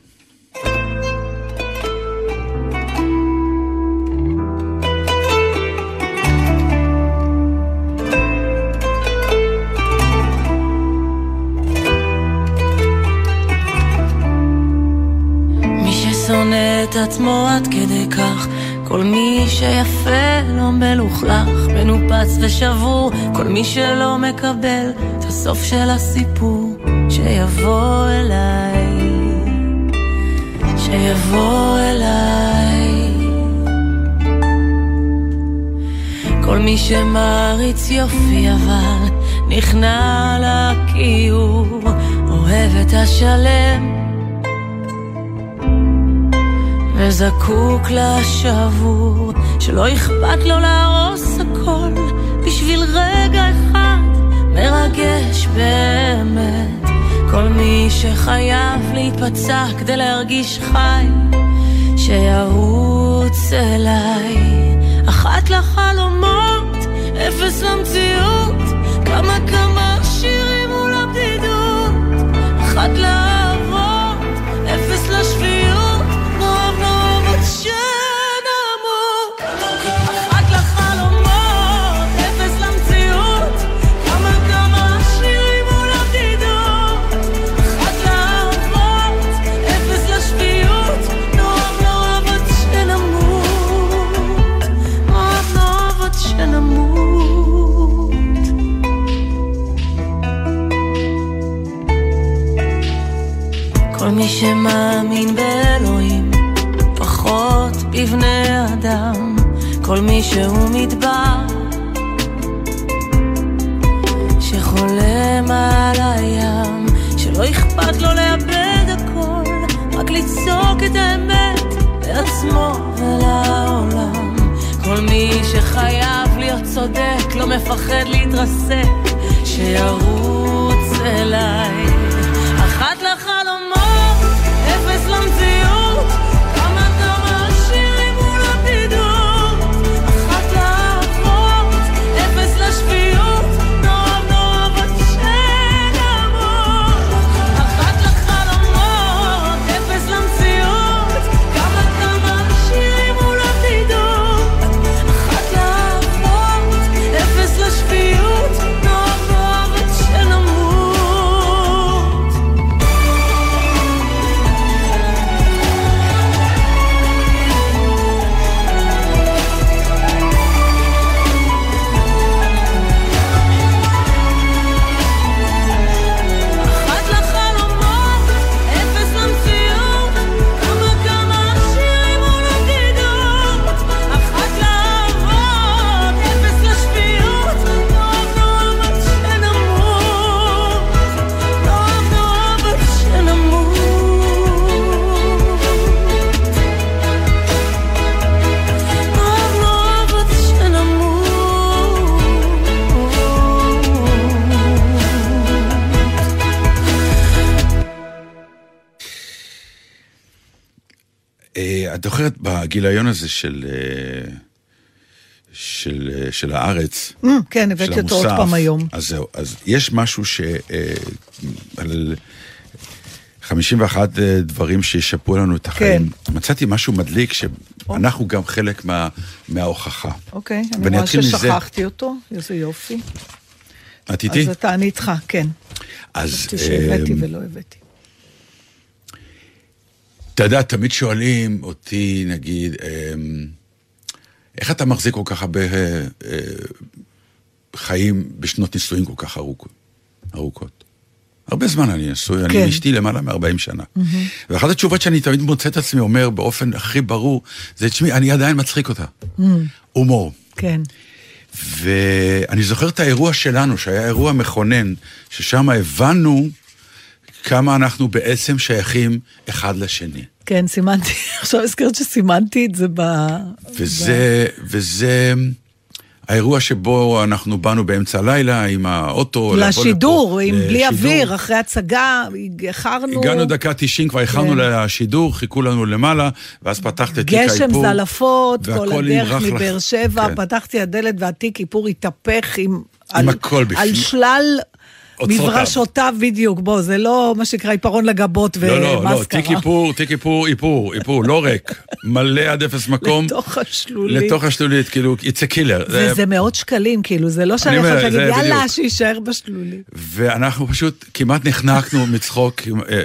מי ששונא את עצמו עד כדי כך, כל מי שיפה לא מלוכלך, מנופץ ושבור, כל מי שלא מקבל את הסוף של הסיפור, שיבוא אליי, שיבוא אליי. כל מי שמעריץ יופי אבל נכנע לכיעור, אוהב את השלם וזקוק לשבור, שלא אכפת לו להרוס הכל בשביל רגע אחד מרגש באמת. כל מי שחייב להיפצע כדי להרגיש חי, שירוץ אליי. אחת לחלומות, אפס למציאות, שהוא מדבר, שחולם על הים, שלא אכפת לו לאבד הכל, רק לצעוק את האמת לעצמו ולעולם. כל מי שחייב להיות צודק, לא מפחד להתרסק, שירוץ אליי. זוכרת בגיליון הזה של... אה, של, אה, של הארץ, Mm, כן, של הבאתי אותו עוד המוסף. פעם היום. אז זהו, אז יש משהו ש... אה, על 51 אה, דברים שישפרו לנו את החיים. כן. מצאתי משהו מדליק, שאנחנו גם חלק מה, מההוכחה. אוקיי, אני ואני רואה אתחיל מזה. ששכחתי אותו, איזה יופי. את איתי? אז אתה, אני איתך, כן. אז... חשבתי שהבאתי ולא הבאתי. אתה יודע, תמיד שואלים אותי, נגיד, אמ, איך אתה מחזיק כל כך הרבה אה, אה, חיים בשנות נישואים כל כך ארוכות? ארוכות. הרבה זמן אני נשוי, אני כן. עם אשתי למעלה מ-40 שנה. ואחת התשובות שאני תמיד מוצא את עצמי אומר באופן הכי ברור, זה, תשמעי, אני עדיין מצחיק אותה. הומור. כן. ואני זוכר את האירוע שלנו, שהיה אירוע מכונן, ששם הבנו כמה אנחנו בעצם שייכים אחד לשני. כן, סימנתי, עכשיו הזכרת שסימנתי את זה ב... וזה, וזה האירוע שבו אנחנו באנו באמצע הלילה עם האוטו. לשידור, לפה, עם בלי לשידור. אוויר, אחרי הצגה, איחרנו. הגענו דקה 90, כבר איחרנו כן. לשידור, חיכו לנו למעלה, ואז פתחת את תיק האיפור. גשם זלעפות, כל הדרך. מבאר שבע, כן. פתחתי הדלת והתיק איפור התהפך עם... עם על- הכל בפנים. על שלל. מברשותיו בדיוק, בוא, זה לא מה שנקרא עיפרון לגבות לא, לא, לא, ומאסקרה. תיק איפור, תיק איפור, איפור, איפור, לא ריק. מלא עד אפס מקום. לתוך השלולית. לתוך השלולית, כאילו, it's a killer. וזה מאות שקלים, כאילו, זה לא שאני יכולה להגיד, יאללה. שיישאר בשלולית. ואנחנו פשוט כמעט נחנקנו מצחוק, אה,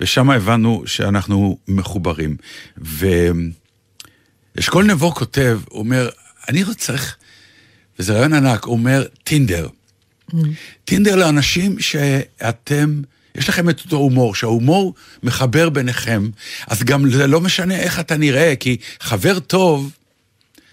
ושם הבנו שאנחנו מחוברים. ואשכול נבו כותב, הוא אומר, אני צריך, וזה רעיון ענק, הוא אומר, טינדר. טינדר לאנשים שאתם, יש לכם את אותו הומור, שההומור מחבר ביניכם, אז גם זה לא משנה איך אתה נראה, כי חבר טוב,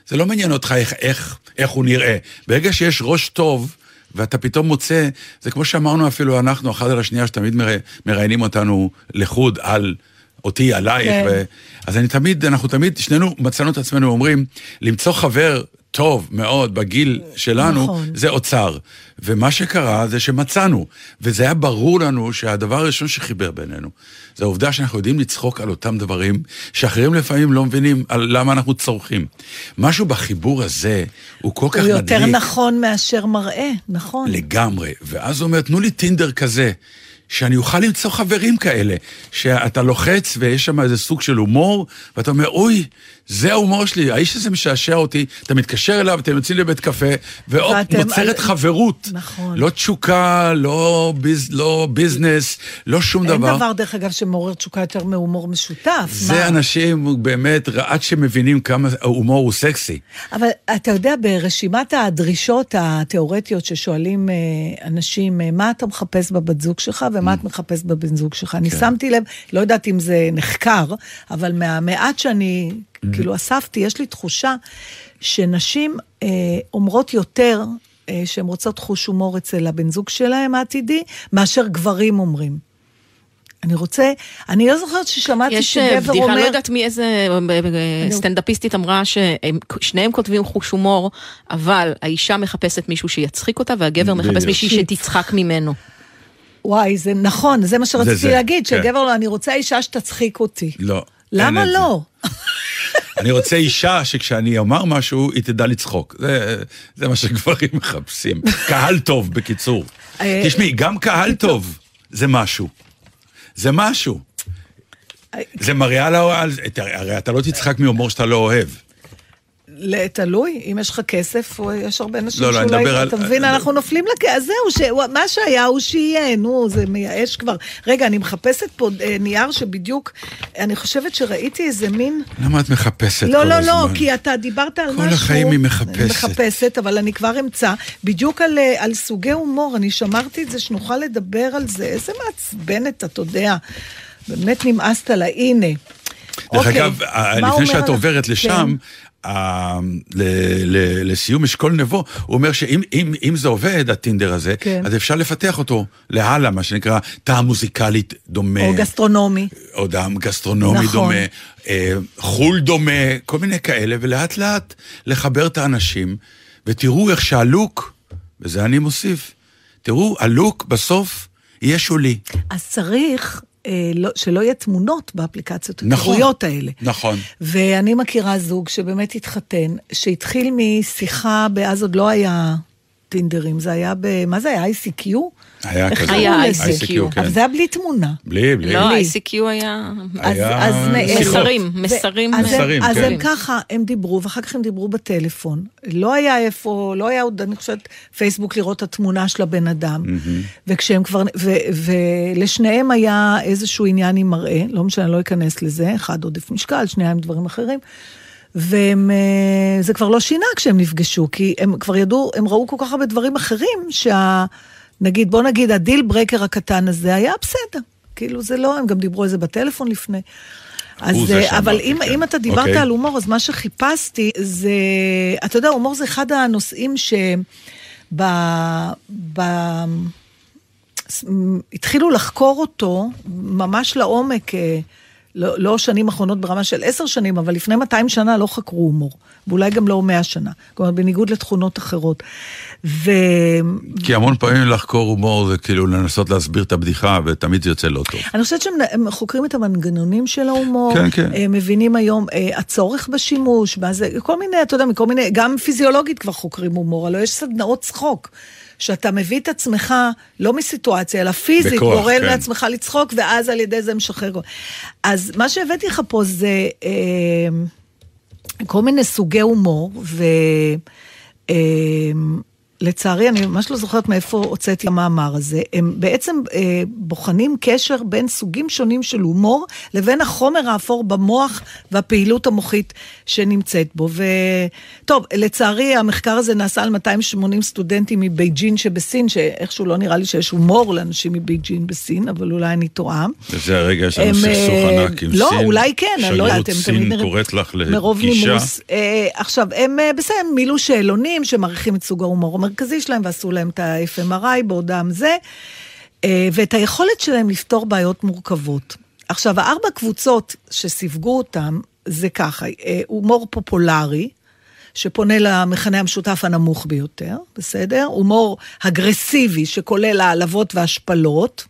זה לא מעניין אותך איך, איך, איך הוא נראה. ברגע שיש ראש טוב, ואתה פתאום מוצא, זה כמו שאמרנו אפילו אנחנו, אחד על השנייה, שתמיד מרא- מראיינים אותנו לחוד על אותי, עלייך. כן. ו... אז אני תמיד, אנחנו תמיד, שנינו מצאנו את עצמנו אומרים, למצוא חבר טוב מאוד בגיל שלנו, נכון. זה אוצר. ומה שקרה זה שמצאנו, וזה היה ברור לנו שהדבר הראשון שחיבר בינינו, זה העובדה שאנחנו יודעים לצחוק על אותם דברים, שאחרים לפעמים לא מבינים על למה אנחנו צורכים. משהו בחיבור הזה הוא כל כך הוא מדליק. יותר נכון מאשר מראה, נכון. לגמרי. ואז הוא אומר, תנו לי טינדר כזה, שאני אוכל למצוא חברים כאלה, שאתה לוחץ ויש שם איזה סוג של הומור, ואתה אומר, אוי, זה ההומור שלי, האיש הזה משעשע אותי, אתה מתקשר אליו, אתם יוצאים לבית קפה, והופ, נוצרת על- חברות. נכון. לא תשוקה, לא, ביז, לא ביזנס, לא שום אין דבר. דבר, דרך אגב, שמעורר תשוקה יותר מהומור משותף. זה מה? אנשים באמת, עד שמבינים כמה ההומור הוא סקסי. אבל אתה יודע, ברשימת הדרישות התיאורטיות ששואלים אה, אנשים, אה, מה אתה מחפש בבת זוג שלך ומה את מחפש בבן זוג שלך? אני שמתי לב, לא יודעת אם זה נחקר, אבל מהמעט שאני כאילו אספתי, יש לי תחושה שנשים אה, אומרות יותר אה, שהן רוצות חוש הומור אצל הבן זוג שלהם העתידי, מאשר גברים אומרים. אני רוצה, אני לא זוכרת ששמעתי יש אה, שגבר בדיחה, אומר... אני לא יודעת מי איזה אה, אה, סטנדאפיסטית אמרה ששניהם כותבים חוש הומור, אבל האישה מחפשת מישהו שיצחיק אותה, והגבר מחפש. מישהי שתצחק ממנו. וואי, זה נכון, זה מה שרציתי זה, להגיד, כן. שגבר לא, אני רוצה אישה שתצחיק אותי. לא. למה. לא? אני רוצה אישה שכשאני אומר משהו, היא תדע לצחוק. זה, זה מה שגברים מחפשים. קהל טוב, בקיצור. אה, תשמעי, גם קהל טוב זה משהו. זה משהו. זה מראה. על הרי אתה לא תצחק מהומור שאתה לא אוהב. תלוי, אם יש לך כסף, יש הרבה אנשים לא, לא, שאולי, על- אתה מבין, אנחנו נופלים לכ... אז זהו, ש... מה שהיה הוא שיהיה, נו, זה מייאש כבר. רגע, אני מחפשת פה אה, נייר שבדיוק, אני חושבת שראיתי איזה מין... למה את מחפשת לא, כל לא, הזמן? לא, כי אתה דיברת על כל משהו... החיים היא מחפשת. מחפשת, אבל אני כבר אמצא. בדיוק על, אה, על סוגי הומור, אני שמרתי את זה, שנוכל לדבר על זה. איזה מעצבנת, אתה יודע. באמת נמאסת לה, הנה. דרך אוקיי, אגב, לפני שאת עוברת לשם, אה, ל- ל- לסיום אשכול נבו, הוא אומר שאם אם- אם זה עובד, הטינדר הזה, כן. אז אפשר לפתח אותו להלאה, מה שנקרא, טעם מוזיקלית דומה. או גסטרונומי. או דם גסטרונומי נכון. דומה, אה, חול דומה, כל מיני כאלה, ולאט לאט לחבר את האנשים, ותראו איך שהלוק, וזה אני מוסיף, תראו, הלוק בסוף יהיה שולי. אז צריך אה, לא, שלא יהיה תמונות באפליקציות נכון. האלה. נכון. ואני מכירה זוג שבאמת התחתן, שהתחיל משיחה, אז עוד לא היה טינדרים, זה היה ב... מה זה היה? ICQ? היה איך כזה. קראו היה לזה? ICQ, כן. אבל זה היה בלי תמונה. בלי, בלי. לא. ICQ היה... היה אז-. מסרים, ו- מסרים. אז הם- מסרים, אז כן. הם ככה, הם דיברו, ואחר כך הם דיברו בטלפון. לא היה איפה, לא היה עוד, אני חושבת, פייסבוק לראות את התמונה של הבן אדם. וכשהם כבר, ולשניהם היה איזשהו עניין עם מראה, לא משנה, אני לא אכנס לזה, אחד עודף משקל, שניהם דברים אחרים. וזה כבר לא שינה כשהם נפגשו, כי הם כבר ידעו, הם ראו כל כך הרבה דברים אחרים, שה... נגיד, בוא נגיד, ה deal breaker הקטן הזה היה בסדר. כאילו זה לא, הם גם דיברו על זה בטלפון לפני. אז, אה, אבל אם, כן. אם אתה דיברת אוקיי. על הומור, אז מה שחיפשתי זה, אתה יודע, הומור זה אחד הנושאים ש... ב... ב... התחילו לחקור אותו ממש לעומק, אה, לא, לא שנים אחרונות ברמה של עשר שנים, אבל לפני 200 שנה לא חקרו הומור, ואולי גם לא 100 שנה, כלומר, בניגוד לתכונות אחרות. ו... כי המון פעמים לחקור הומור זה כאילו לנסות להסביר את הבדיחה, ותמיד זה יוצא לא טוב. אני חושבת שהם הם חוקרים את המנגנונים של ההומור, כן, כן. מבינים היום אה, הצורך בשימוש, מה זה, כל מיני, אתה יודע, מכל מיני, גם פיזיולוגית כבר חוקרים הומור, הלוא יש סדנאות צחוק. שאתה מביא את עצמך, לא מסיטואציה, אלא פיזית, בכוח, גורם כן. לעצמך לצחוק, ואז על ידי זה משחרר. אז מה שהבאתי לך פה זה אה, כל מיני סוגי הומור, ו... אה, לצערי, אני ממש לא זוכרת מאיפה הוצאתי המאמר הזה. הם בעצם אה, בוחנים קשר בין סוגים שונים של הומור לבין החומר האפור במוח והפעילות המוחית שנמצאת בו. וטוב, לצערי, המחקר הזה נעשה על 280 סטודנטים מבייג'ין שבסין, שאיכשהו לא נראה לי שיש הומור לאנשים מבייג'ין בסין, אבל אולי אני טועה. וזה הרגע יש לנו סכסוך אה, ענק עם לא, סין. אולי כן, אני לא יודעת, הם שגרירות סין קוראת לך מרוב לפגישה. נימוס. אה, עכשיו, הם אה, בסדר, מילאו שאלונים שמעריכים את סוג ההומור המרכזי שלהם, ועשו להם את ה-FMRI בעודם זה, אה, ואת היכולת שלהם לפתור בעיות מורכבות. עכשיו, הארבע קבוצות שסיווגו אותם, זה ככה, אה, הומור פופולרי, שפונה למכנה המשותף הנמוך ביותר, בסדר? הומור אגרסיבי, שכולל העלבות והשפלות.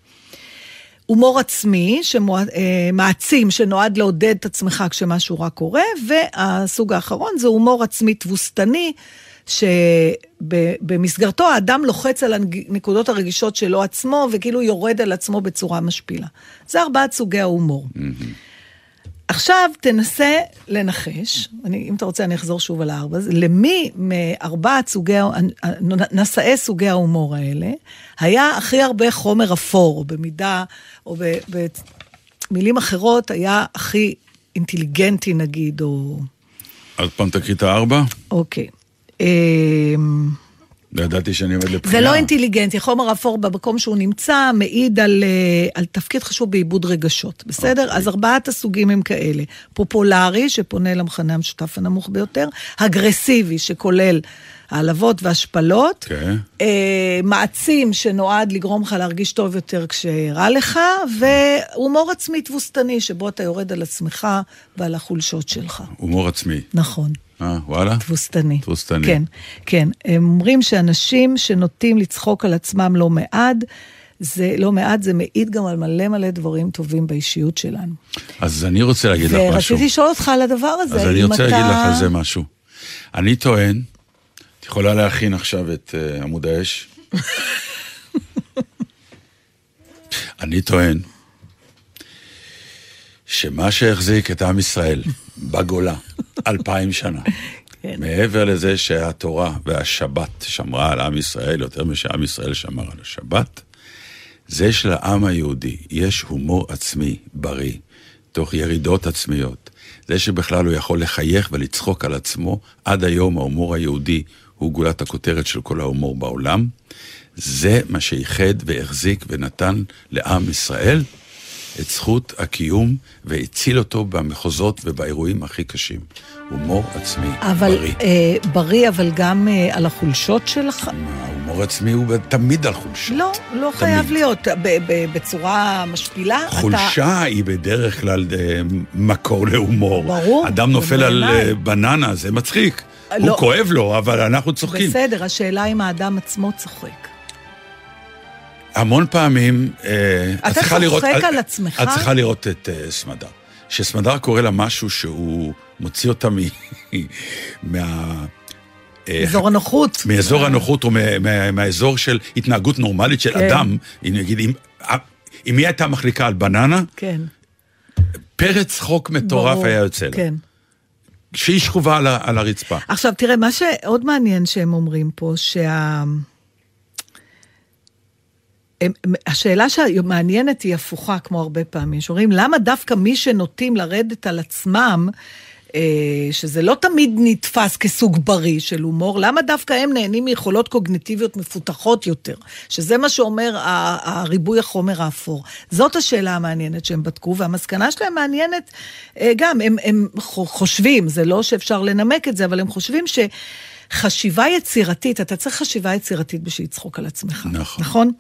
הומור עצמי, שמעצים, שנועד לעודד את עצמך כשמשהו רע קורה, והסוג האחרון זה הומור עצמי תבוסתני, שבמסגרתו האדם לוחץ על הנקודות הרגישות שלו עצמו, וכאילו יורד על עצמו בצורה משפילה. זה ארבעת סוגי ההומור. עכשיו תנסה לנחש, אני, אם אתה רוצה אני אחזור שוב על הארבע, למי מארבעת סוגי, נשאי סוגי ההומור האלה, היה הכי הרבה חומר אפור, במידה, או במילים אחרות, היה הכי אינטליגנטי נגיד, או... עוד פעם תקריא את הארבע? אוקיי. לא ידעתי שאני עומד לבחינה. זה לא אינטליגנטי, חומר אפור במקום שהוא נמצא מעיד על, אה, על תפקיד חשוב בעיבוד רגשות, בסדר? אוקיי. אז ארבעת הסוגים הם כאלה. פופולרי, שפונה למכנה המשותף הנמוך ביותר, אגרסיבי, שכולל העלבות והשפלות, כן. אה, מעצים, שנועד לגרום לך להרגיש טוב יותר כשרע לך, והומור עצמי תבוסתני, שבו אתה יורד על עצמך ועל החולשות שלך. הומור עצמי. נכון. אה, וואלה? תבוסתני. תבוסתני. כן, כן. הם אומרים שאנשים שנוטים לצחוק על עצמם לא מעט, זה לא מעט, זה מעיד גם על מלא מלא דברים טובים באישיות שלנו. אז אני רוצה להגיד לך משהו. ורציתי לשאול אותך על הדבר הזה, אז אני רוצה אתה... להגיד לך על זה משהו. אני טוען, יכולה להכין עכשיו את uh, עמוד האש? אני טוען שמה שהחזיק את עם ישראל בגולה אלפיים שנה, כן. מעבר לזה שהתורה והשבת שמרה על עם ישראל יותר משעם ישראל שמר על השבת, זה שלעם היהודי יש הומור עצמי בריא, תוך ירידות עצמיות. זה שבכלל הוא יכול לחייך ולצחוק על עצמו, עד היום ההומור היהודי הוא גולת הכותרת של כל ההומור בעולם. זה מה שאיחד והחזיק ונתן לעם ישראל את זכות הקיום והציל אותו במחוזות ובאירועים הכי קשים. הומור עצמי אבל בריא. אה, בריא, אבל גם אה, על החולשות שלך? ההומור עצמי הוא תמיד על חולשה. לא, לא חייב להיות. ב- ב- בצורה משפילה, אתה... חולשה היא בדרך כלל אה, מקור להומור. ברור, אדם נופל על. אה, בננה, זה מצחיק. לא. הוא כואב לו, אבל אנחנו צוחקים. בסדר, השאלה אם האדם עצמו צוחק. המון פעמים... אה, את אתה צריכה לראות- צוחק את- על עצמך? את צריכה לראות את אה, סמדר. שסמדר קורה לה משהו שהוא מוציא אותה מ... מה... אה, אזור הנוחות. מאזור הנוחות או מה- מה- מהאזור של התנהגות נורמלית של כן. אדם. אם נגיד, אם- היא הייתה מחליקה על בננה, כן. פרץ צחוק מטורף. היה יוצא לה. כן. שהיא שכובה על על הרצפה. עכשיו, תראה, מה שעוד מעניין שהם אומרים פה, שה... הם, השאלה שמעניינת היא הפוכה, כמו הרבה פעמים. שאומרים, למה דווקא מי שנוטים לרדת על עצמם, שזה לא תמיד נתפס כסוג בריא של הומור, למה דווקא הם נהנים מיכולות קוגניטיביות מפותחות יותר? שזה מה שאומר הריבוי החומר האפור. זאת השאלה המעניינת שהם בדקו, והמסקנה שלהם מעניינת אה, גם, הם, הם חו- חושבים, זה לא שאפשר לנמק את זה, אבל הם חושבים ש... חשיבה יצירתית, אתה צריך חשיבה יצירתית בשביל לצחוק על עצמך. נכון. נכון?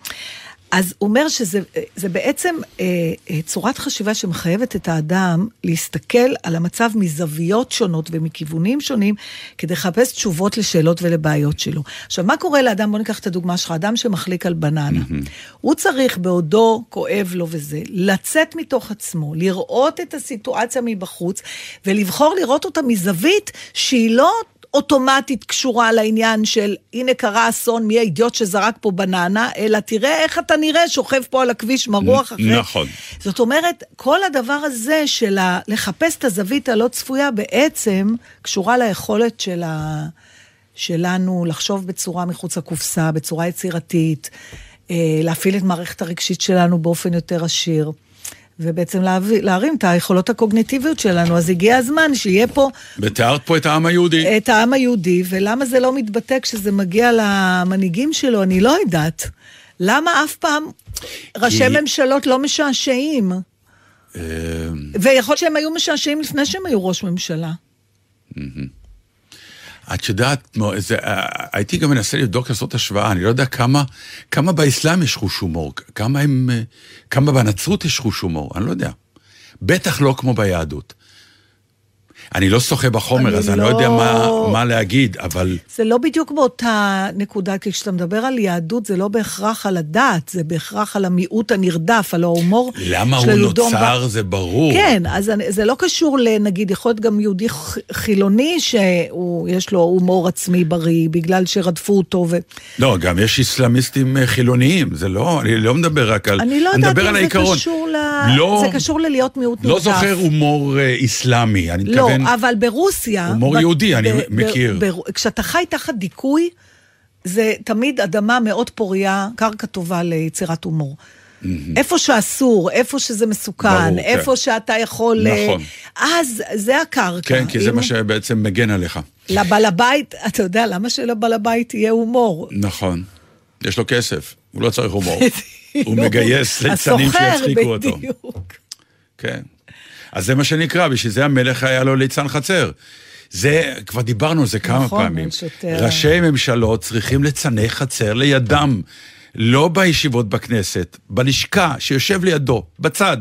אז הוא אומר שזה זה בעצם אה, אה, צורת חשיבה שמחייבת את האדם להסתכל על המצב מזוויות שונות ומכיוונים שונים, כדי לחפש תשובות לשאלות ולבעיות שלו. עכשיו, מה קורה לאדם, בוא ניקח את הדוגמה שלך, אדם שמחליק על בננה. הוא צריך, בעודו כואב לו וזה, לצאת מתוך עצמו, לראות את הסיטואציה מבחוץ, ולבחור לראות אותה מזווית שהיא לא... אוטומטית קשורה לעניין של הנה קרה אסון, מי האידיוט שזרק פה בננה, אלא תראה איך אתה נראה שוכב פה על הכביש מרוח אחרי. נכון. זאת אומרת, כל הדבר הזה של ה- לחפש את הזווית הלא צפויה בעצם קשורה ליכולת של ה... שלנו לחשוב בצורה מחוץ לקופסה, בצורה יצירתית, אה, להפעיל את מערכת הרגשית שלנו באופן יותר עשיר. ובעצם להביא, להרים את היכולות הקוגניטיביות שלנו, אז הגיע הזמן שיהיה פה ותיארת פה את העם היהודי. את העם היהודי, ולמה זה לא מתבטא כשזה מגיע למנהיגים שלו, אני לא יודעת. למה אף פעם ראשי ממשלות לא משעשעים? אה, ויכול להיות שהם היו משעשעים לפני שהם היו ראש ממשלה. את יודעת, זה, אה, הייתי גם מנסה לבדוק, לעשות השוואה, אני לא יודע כמה, כמה באסלאם יש חוש הומור, כמה, אה, כמה בנצרות יש חוש הומור, אני לא יודע. בטח לא כמו ביהדות. אני לא שוחה בחומר, אני אז אני לא יודע מה, לא- מה להגיד, אבל זה לא בדיוק באותה נקודה, כי כשאתה מדבר על יהדות, זה לא בהכרח על הדת, זה בהכרח על המיעוט הנרדף, על ההומור למה הוא נוצר ב- זה ברור. כן, אז אני- זה לא קשור לנגיד, יכול להיות גם יהודי חילוני שיש לו הומור עצמי בריא, בגלל שרדפו אותו ו... לא, גם יש איסלאמיסטים אה, חילוניים, זה לא, אני לא מדבר רק על... אני לא יודעת אם זה העיקרון. קשור ל... לא, זה קשור ללהיות מיעוט נרדף. לא זוכר הומור אה, איסלאמי, אני לא, מתכוון... אבל ברוסיה... הומור ב- יהודי, אני ב- מכיר. ב- ב- כשאתה חי תחת דיכוי, זה תמיד אדמה מאוד פוריה, קרקע טובה ליצירת הומור. איפה שאסור, איפה שזה מסוכן, ברור, כן. איפה שאתה יכול... אה, נכון. אז זה הקרקע. כן, כי זה אם- מה שבעצם מגן עליך. לבעל הבית, אתה יודע, למה שלבעל הבית יהיה הומור? נכון. יש לו כסף, הוא לא צריך הומור. הוא מגייס ליצנים שיצחיקו אותו. בדיוק. כן. אז זה מה שנקרא, בשביל זה המלך היה לו ליצן חצר. זה, כבר דיברנו על זה כמה נכון, פעמים. שוטר. ראשי ממשלות צריכים ליצני חצר לידם, לא בישיבות בכנסת, בלשכה שיושב לידו, בצד,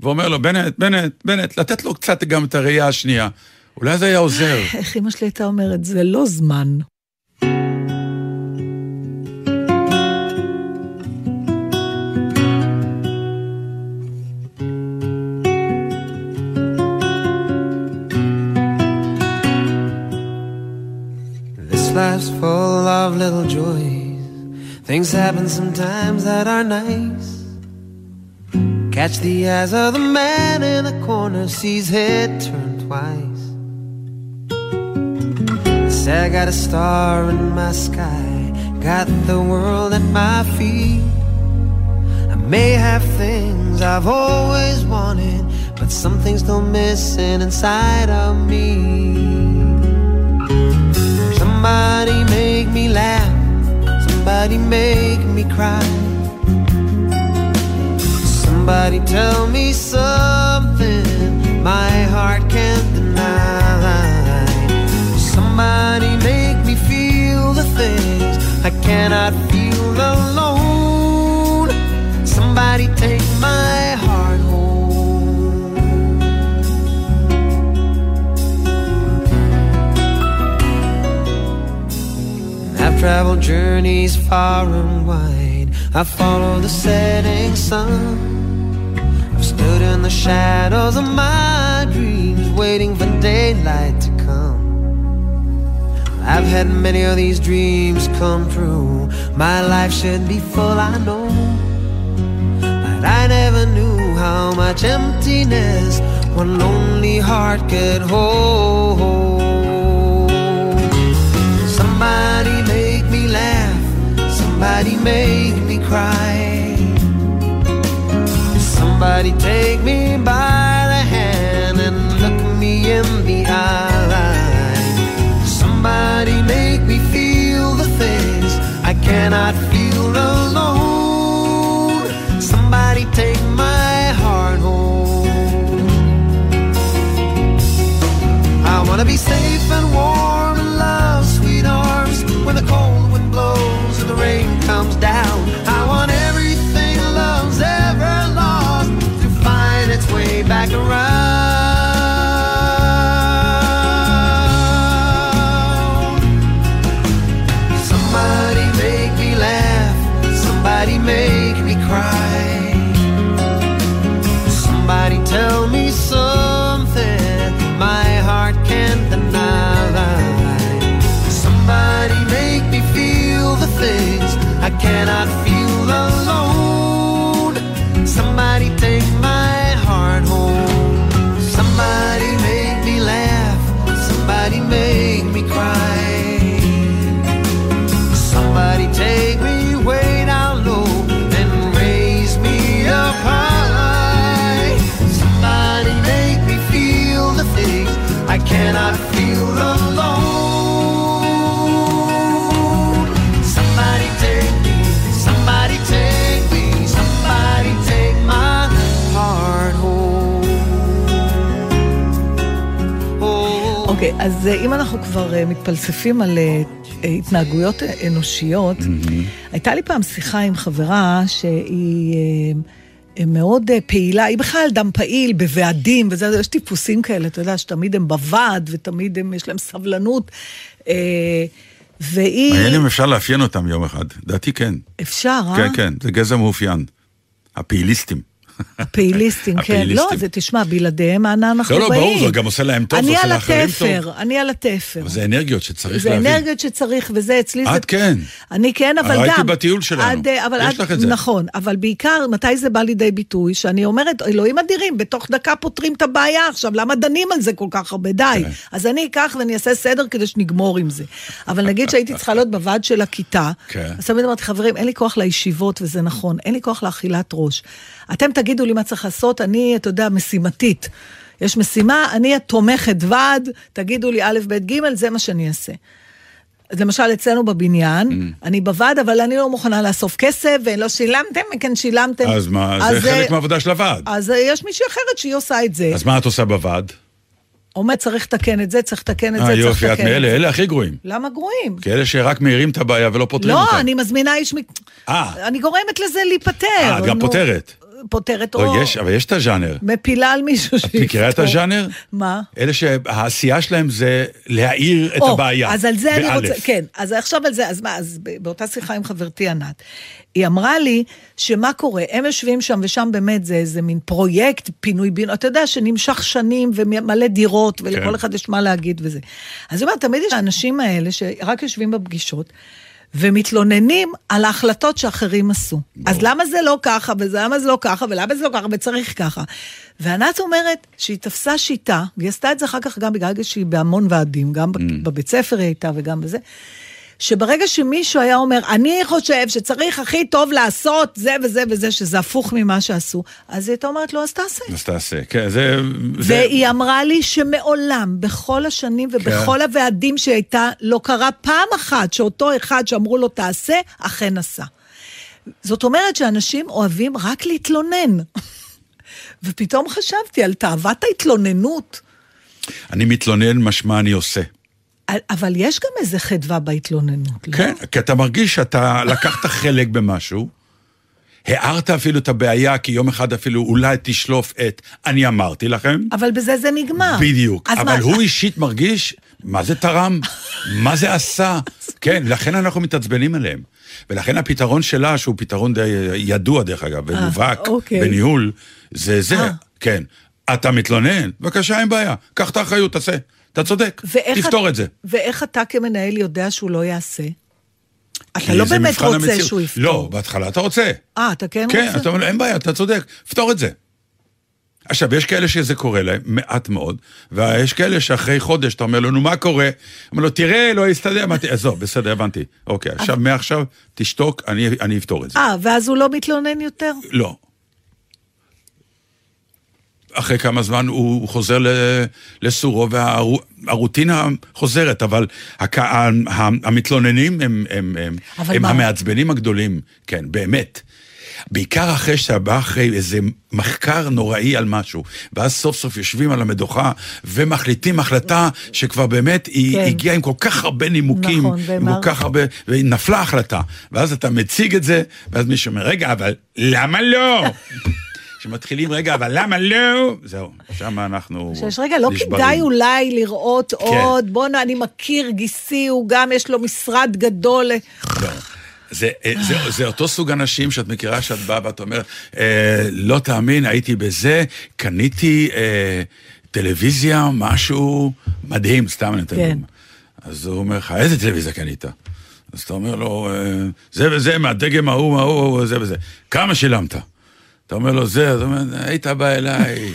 ואומר לו, בנט, בנט, בנט, לתת לו קצת גם את הראייה השנייה. אולי זה היה עוזר. איך אמא שלי הייתה אומרת, זה לא זמן. Life's full of little joys. Things happen sometimes that are nice. Catch the eyes of the man in the corner, sees head turn twice. Say I got a star in my sky, got the world at my feet. I may have things I've always wanted, but something's still missing inside of me. Somebody make me laugh. Somebody make me cry. Somebody tell me something my heart can't deny. Somebody make me feel the things I cannot feel alone. Somebody take my Traveled journeys far and wide. I follow the setting sun. I've stood in the shadows of my dreams, waiting for daylight to come. I've had many of these dreams come true. My life should be full, I know. But I never knew how much emptiness one lonely heart could hold. Somebody make me cry. Somebody take me by the hand and look me in the eye. Somebody make me feel the things I cannot feel alone. Somebody take my heart home. I wanna be safe and warm I cannot feel alone. Somebody take me, somebody take me, somebody take my heart home. Oh. אוקיי, אז אה, אם אנחנו כבר אה, מתפלספים על אה, התנהגויות אנושיות, הייתה לי פעם שיחה עם חברה שהיא מאוד אה, פעילה, היא בכלל אדם פעיל בוועדים, וזה, יש טיפוסים כאלה, אתה יודע, שתמיד הם בוועד, ותמיד הם, יש להם סבלנות. אה, והיא... מעניין אם אפשר לאפיין אותם יום אחד. לדעתי כן. אפשר, אה? כן, כן, זה גזע מאופיין. הפעיליסטים. הפעיליסטים, כן. לא. זה, תשמע, בלעדיהם, אנה אנחנו לא, לא, באים. ברור, זה גם עושה להם טוב, זה אני עושה על לאחרים טוב. התפר, אני על התפר. זה אנרגיות שצריך זה להבין. אנרגיות שצריך, וזה אצלי זה... את כן. אני כן, אבל גם... ראיתי בטיול שלנו. אה, אבל יש לך את זה. נכון, אבל בעיקר, מתי זה בא לידי ביטוי? שאני אומרת, אלוהים אדירים, בתוך דקה פותרים את הבעיה עכשיו, למה דנים על זה כל כך הרבה? די. כן. אז אני אקח ואני אעשה סדר כדי שנגמור עם זה. אבל נגיד שהייתי צריכה להיות בוועד של הכיתה, כן. אז תמיד אמרתי, חברים, אין לי כוח לישיבות, וזה נכון, אין לי כוח לאכילת ראש. אתם תגידו לי מה צריך לעשות, אני, אתה יודע, משימתית. יש משימה, אני התומכת ועד, תגידו לי א', ב', ג', זה מה שאני אעשה. אז למשל, אצלנו בבניין, Mm. אני בוועד, אבל אני לא מוכנה לאסוף כסף, ולא שילמתם, כן שילמתם. אז מה, זה אה, חלק מהעבודה של הוועד. אז אה, יש מישהי אחרת שהיא עושה את זה. אז מה את עושה בוועד? אומר, צריך לתקן את זה, צריך לתקן את זה, אה, צריך יופי, את לתקן את מאלה, זה. אלה הכי גרועים. למה גרועים? כאלה שרק מאירים את הבעיה ולא פותרים אותה. לא, אני מזמינה איש... מ- אה. אני גורמת לזה להיפטר. אה, את גם נו. פותרת. או... לא, יש, אבל יש את הז'אנר. מפילה על מישהו את מכירה את הז'אנר? מה? אלה שהעשייה שלהם זה להאיר את או, הבעיה. אז על זה אני. רוצה, כן, אז עכשיו על זה, אז מה, אז באותה שיחה עם חברתי ענת, היא אמרה לי שמה קורה, הם יושבים שם, ושם באמת זה איזה מין פרויקט פינוי בינוי, אתה יודע, שנמשך שנים ומלא דירות, ולכל כן. אחד יש מה להגיד וזה. אז היא אומרת, תמיד יש האנשים האלה שרק יושבים בפגישות, ומתלוננים על ההחלטות שאחרים עשו. אז למה זה לא ככה, ולמה זה לא ככה, ולמה זה לא ככה, וצריך ככה. וענת אומרת שהיא תפסה שיטה, והיא עשתה את זה אחר כך גם בגלל שהיא בהמון ועדים, גם Mm. בבית ספר היא הייתה וגם בזה, שברגע שמישהו היה אומר, אני חושב שצריך הכי טוב לעשות זה וזה וזה, שזה הפוך ממה שעשו, אז היא הייתה אומרת לו, אז תעשה. אז תעשה, כן, זה... זה- והיא אמרה לי שמעולם, בכל השנים ובכל כן. הוועדים שהיא הייתה, לא קרה פעם אחת שאותו אחד שאמרו לו תעשה, אכן עשה. זאת אומרת שאנשים אוהבים רק להתלונן. ופתאום חשבתי על תאוות ההתלוננות. אני מתלונן משמע אני עושה. אבל יש גם איזה חדווה בהתלוננות, לא? כן, כי אתה מרגיש שאתה לקחת חלק במשהו, הערת אפילו את הבעיה, כי יום אחד אפילו אולי תשלוף את אני אמרתי לכם. אבל בזה זה נגמר. בדיוק, אבל מה- הוא אישית מרגיש, מה זה תרם? מה זה עשה? כן, לכן אנחנו מתעצבנים עליהם. ולכן הפתרון שלה, שהוא פתרון די ידוע דרך אגב, ומובהק, אוקיי. בניהול, זה זה, אה. כן. אתה מתלונן? בבקשה, אין בעיה. קח את האחריות, תעשה. אתה צודק, תפתור את- זה. ואיך אתה כמנהל יודע שהוא לא יעשה? אתה לא באמת רוצה המציאות. שהוא יפתור. לא, בהתחלה אתה רוצה. אה, אתה כן כן, רוצה? אתה אומר, אין בעיה, אתה צודק, פתור את זה. עכשיו, יש כאלה שזה קורה להם, מעט מאוד, ויש כאלה שאחרי חודש אתה אומר לו, נו, מה קורה? אומר לו, תראה, לא יסתדר, אמרתי, עזוב, בסדר, הבנתי. אוקיי, עכשיו, מעכשיו, תשתוק, אני, אני אפתור את זה. אה, ואז הוא לא מתלונן יותר? לא. אחרי כמה זמן הוא חוזר לסורו והרוטינה חוזרת, אבל הק... המתלוננים הם, הם, הם, הם מה? המעצבנים הגדולים, כן, באמת. בעיקר אחרי שאתה בא אחרי איזה מחקר נוראי על משהו, ואז סוף סוף יושבים על המדוכה ומחליטים החלטה שכבר באמת היא כן. הגיעה עם כל כך הרבה נימוקים, נכון, עם כל כך הרבה, ונפלה החלטה. ואז אתה מציג את זה, ואז מישהו אומר, רגע, אבל למה לא? שמתחילים, רגע, אבל למה לא? זהו, שם אנחנו שיש רגע, לא נשברים. כדאי אולי לראות עוד, בואנה, אני מכיר גיסי, הוא גם, יש לו משרד גדול. לא. זה, זה, זה אותו סוג אנשים שאת מכירה שאת באה ואת אומרת, אה, לא תאמין, הייתי בזה, קניתי אה, טלוויזיה, משהו מדהים, סתם אני אתן כן. דוגמה. אז הוא אומר לך, איזה טלוויזיה קנית? אז אתה אומר לו, אה, זה וזה, מהדגם ההוא, ההוא, זה וזה. כמה שילמת? אתה אומר לו, זה, הוא אומר, היית בא אליי,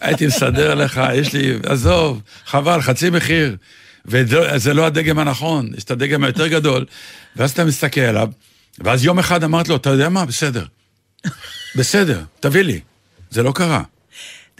הייתי מסדר לך, יש לי, עזוב, חבל, חצי מחיר. וזה לא הדגם הנכון, יש את הדגם היותר גדול, ואז אתה מסתכל עליו, ואז יום אחד אמרת לו, אתה יודע מה? בסדר. בסדר, תביא לי. זה לא קרה.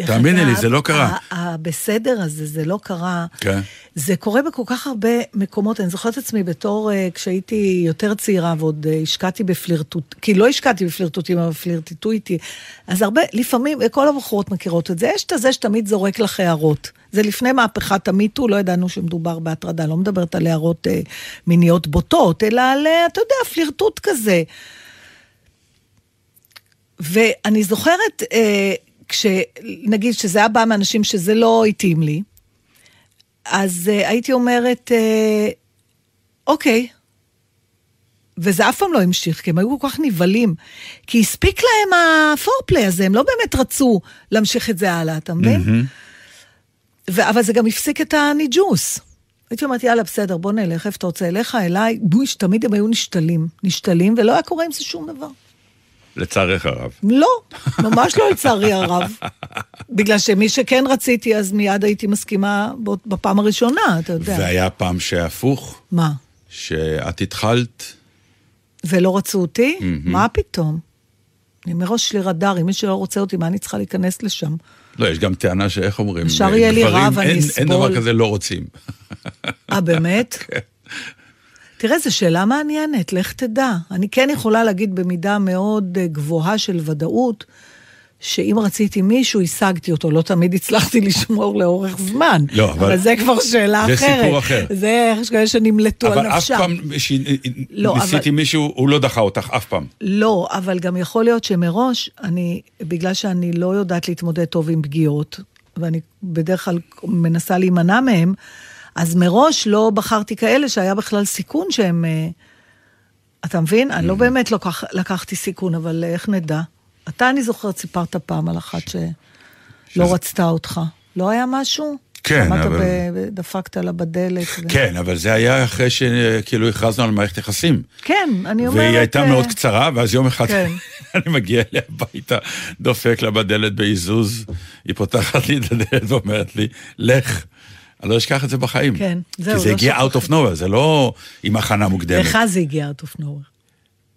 תאמיני לי, זה לא קרה. הבסדר הזה, זה לא קרה. כן. זה קורה בכל כך הרבה מקומות. אני זוכרת את עצמי בתור, אה, כשהייתי יותר צעירה ועוד אה, השקעתי בפלירטוט, כי לא השקעתי בפלירטוטים, אבל פלירטטו איתי. אז הרבה, לפעמים, אה, כל הבחורות מכירות את זה, יש את הזה שתמיד זורק לך הערות. זה לפני מהפכת המיטו, לא ידענו שמדובר בהטרדה, לא מדברת על הערות אה, מיניות בוטות, אלא על, אתה יודע, פלירטוט כזה. ואני זוכרת, אה, כשנגיד שזה היה בא מאנשים שזה לא התאים לי, אז אה, הייתי אומרת, אה, אוקיי. וזה אף פעם לא המשיך, כי הם היו כל כך נבהלים. כי הספיק להם הפורפליי הזה, הם לא באמת רצו להמשיך את זה הלאה, אתה מבין? ו- אבל זה גם הפסיק את הניג'וס. הייתי אומרת, יאללה, בסדר, בוא נלך, איפה אתה רוצה, אליך, אליי. בוש, תמיד הם היו נשתלים. נשתלים, ולא היה קורה עם זה שום דבר. לצערך הרב. לא, ממש לא לצערי הרב. בגלל שמי שכן רציתי, אז מיד הייתי מסכימה בפעם הראשונה, אתה יודע. והיה פעם שהפוך, מה? שאת התחלת, ולא רצו אותי? מה פתאום? אני מראש לי רדאר, אם מישהו לא רוצה אותי, מה אני צריכה להיכנס לשם? לא, יש גם טענה שאיך אומרים, אפשר יהיה לי רב, אני אין- אין דבר אסבול. כזה לא רוצים. אה, באמת? תראה, זו שאלה מעניינת, לך תדע. אני כן יכולה להגיד במידה מאוד אה, גבוהה של ודאות, שאם רציתי מישהו, השגתי אותו. לא תמיד הצלחתי לשמור לאורך זמן. לא, אבל- אבל זה כבר שאלה זה אחרת. סיפור אחר. זה יש כאלה שנמלטו על אבל אף נפשם. פעם לא, שניסיתי אבל- מישהו, הוא לא דחה אותך אף פעם. לא, אבל גם יכול להיות שמראש, אני, בגלל שאני לא יודעת להתמודד טוב עם פגיעות, ואני בדרך כלל מנסה להימנע מהם, אז מראש לא בחרתי כאלה שהיה בכלל סיכון שהם... אה, אתה מבין? אני לא Mm. באמת לקח, לקחתי סיכון, אבל אה, איך נדע? אתה, אני זוכרת, סיפרת פעם על אחת שלא שזה- רצתה אותך. לא היה משהו? כן, אבל- דפקת לה בדלת. ו... כן, אבל זה היה אחרי שכאילו הכרזנו על מערכת יחסים. כן, אני אומרת... והיא הייתה אה, מאוד קצרה, ואז יום אחד כן. אני מגיע אליה הביתה, דופק לה בדלת בעיזוז, היא פותחת לי את הדלת ואומרת לי, לך. אני לא אשכח את זה בחיים. כן, זהו, כי זה לא הגיע out of nowhere, זה לא עם הכנה מוקדמת. לך זה הגיע out of nowhere.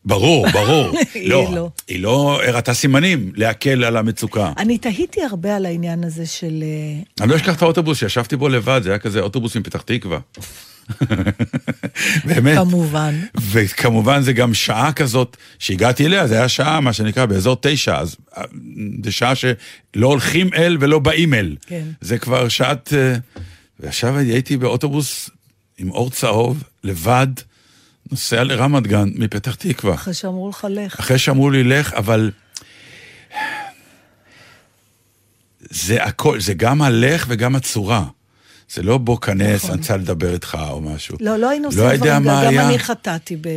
ברור, ברור. היא לא, לא. היא לא הראתה סימנים להקל על המצוקה. אני תהיתי הרבה על העניין הזה של... אה, אני לא אשכח את האוטובוס שישבתי בו לבד, זה היה כזה אוטובוס מפתח תקווה. באמת. כמובן. וכמובן זה גם שעה כזאת שהגעתי אליה, זה היה שעה, מה שנקרא, באזור תשע, אז אה, זה שעה שלא הולכים אל ולא באים אל. כן. זה כבר שעת... אה, ועכשיו הייתי באוטובוס עם אור צהוב, לבד, נוסע לרמת גן מפתח תקווה. אחרי שאמרו לך לך. אחרי שאמרו לי לך, אבל... זה הכל, זה גם הלך וגם הצורה. זה לא בוא כנס, נכון. אני רוצה לדבר איתך או משהו. לא, לא היינו עושים לא דברים, גם היה. אני חטאתי ב...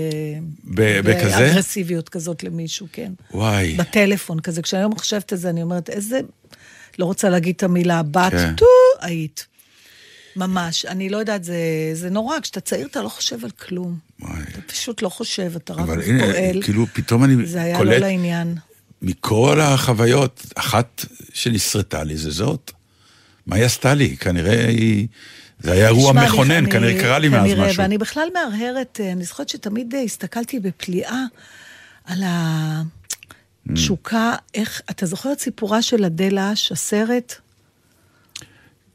ב- בכזה? באגרסיביות כזאת למישהו, כן. וואי. בטלפון כזה. כשאני היום חושבת על זה, אני אומרת, איזה... לא רוצה להגיד את המילה, בת, כן. טו, היית. ממש. אני לא יודעת, זה, זה נורא, כשאתה צעיר אתה לא חושב על כלום. וואי. אתה פשוט לא חושב, אתה רק אבל הנה, פועל. כאילו, פתאום אני זה היה לא קולט לעניין. מכל החוויות, אחת שנסרטה לי זה זאת. מה היא עשתה לי? כנראה היא... זה היה אירוע מכונן, אני- כנראה קרה לי מאז כנראה, משהו. ואני בכלל מהרהרת, אה, אני זוכרת שתמיד אה, הסתכלתי בפליאה על התשוקה, איך, אתה זוכר את סיפורה של אדל אש, הסרט?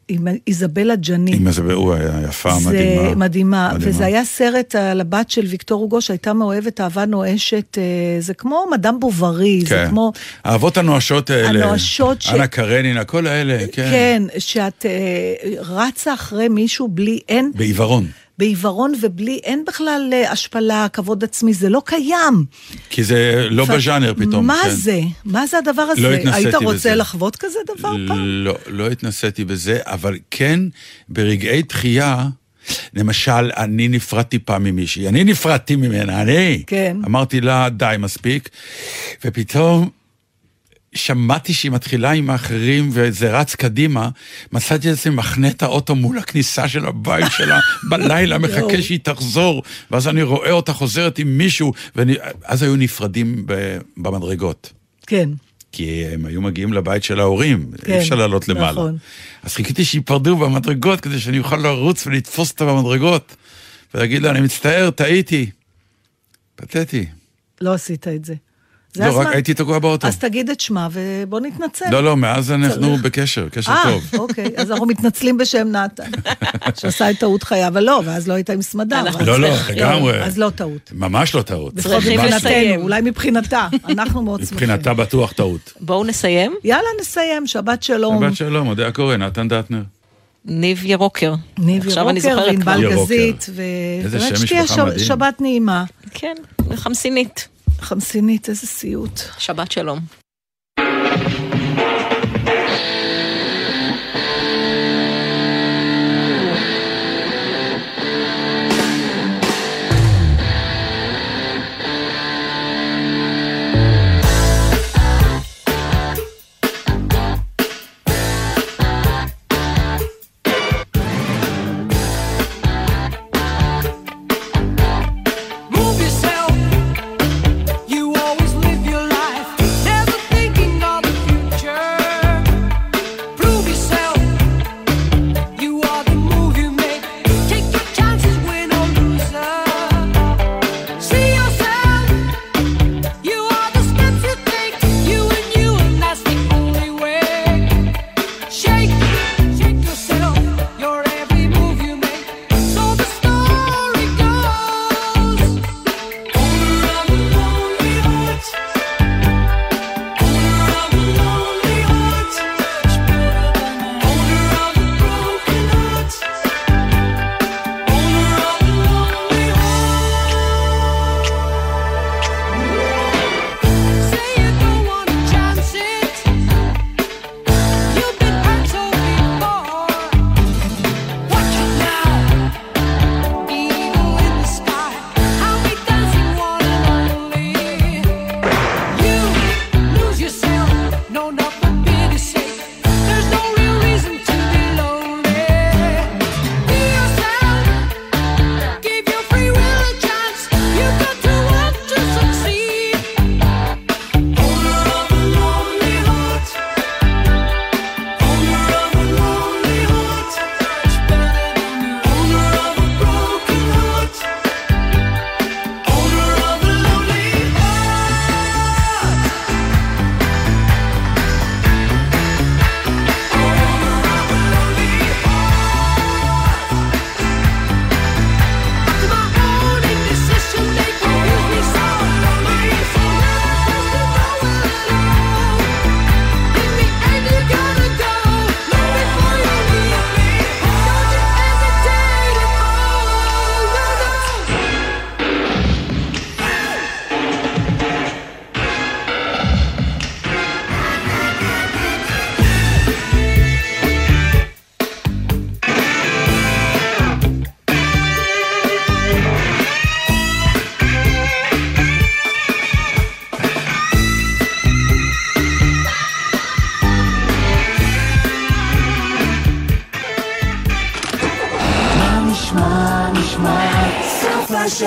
עם איזבלה ג'ני. עם איזה, הוא היה יפה, זה מדהימה. מדהימה, וזה היה סרט על הבת של ויקטור הוגו שהייתה מאוהבת אהבה נועשת, אה, זה כמו מדאם בוברי, זה כן. כמו... האהבות הנואשות האלה. הנואשות ש- אנה קרנין, הכל האלה, כן. כן, שאת אה, רצה אחרי מישהו בלי, אין, בעיוורון. בעיוורון ובלי, אין בכלל אה, השפלה, כבוד עצמי, זה לא קיים. כי זה לא ף- בז'אנר פתאום. מה כן. זה? מה זה הדבר הזה? לא התנסיתי היית רוצה בזה. לחוות כזה דבר פעם? לא, לא התנסיתי בזה, אבל כן, ברגעי דחייה, למשל, אני נפרדתי פעם ממישהי, אני נפרדתי ממנה, אני. כן. אמרתי לה, די, מספיק. ופתאום שמעתי שהיא מתחילה עם האחרים וזה רץ קדימה, מצאתי את עצמי מחנה את האוטו מול הכניסה של הבית שלה בלילה, מחכה שהיא תחזור, ואז אני רואה אותה חוזרת עם מישהו, ואז היו נפרדים במדרגות. כן. כי הם היו מגיעים לבית של ההורים, כן, אי אפשר לעלות למעלה. נכון. אז חיכיתי שייפרדו במדרגות כדי שאני אוכל לרוץ ולתפוס אותה במדרגות, ולהגיד לה, אני מצטער, טעיתי. פתטי. לא עשית את זה. זה לא, רק הזמן. הייתי תקוע באוטו. אז תגיד את שמה ובוא נתנצל. לא, לא, מאז אנחנו צריך. בקשר, קשר אה, טוב. אוקיי, אז אנחנו מתנצלים בשם נתן, שעשה את טעות חייו, אבל לא, ואז לא היית עם סמדר. אז- לא, לא, לגמרי. אז לא טעות. ממש לא טעות. צריכים. לסיים. אולי מבחינתה, אנחנו מאוד שמחים. מבחינתה בטוח טעות. בואו נסיים. יאללה, נסיים, שבת שלום. שבת שלום, אודיה קורן, נתן דטנר. ניב ירוקר. ניב עכשיו ירוקר ירוקר. גזית, איזה ובאמת שם שתהיה משפחה מדהים. שבת נעימה, כן, וחמסינית. חמסינית, איזה סיוט. שבת שלום. של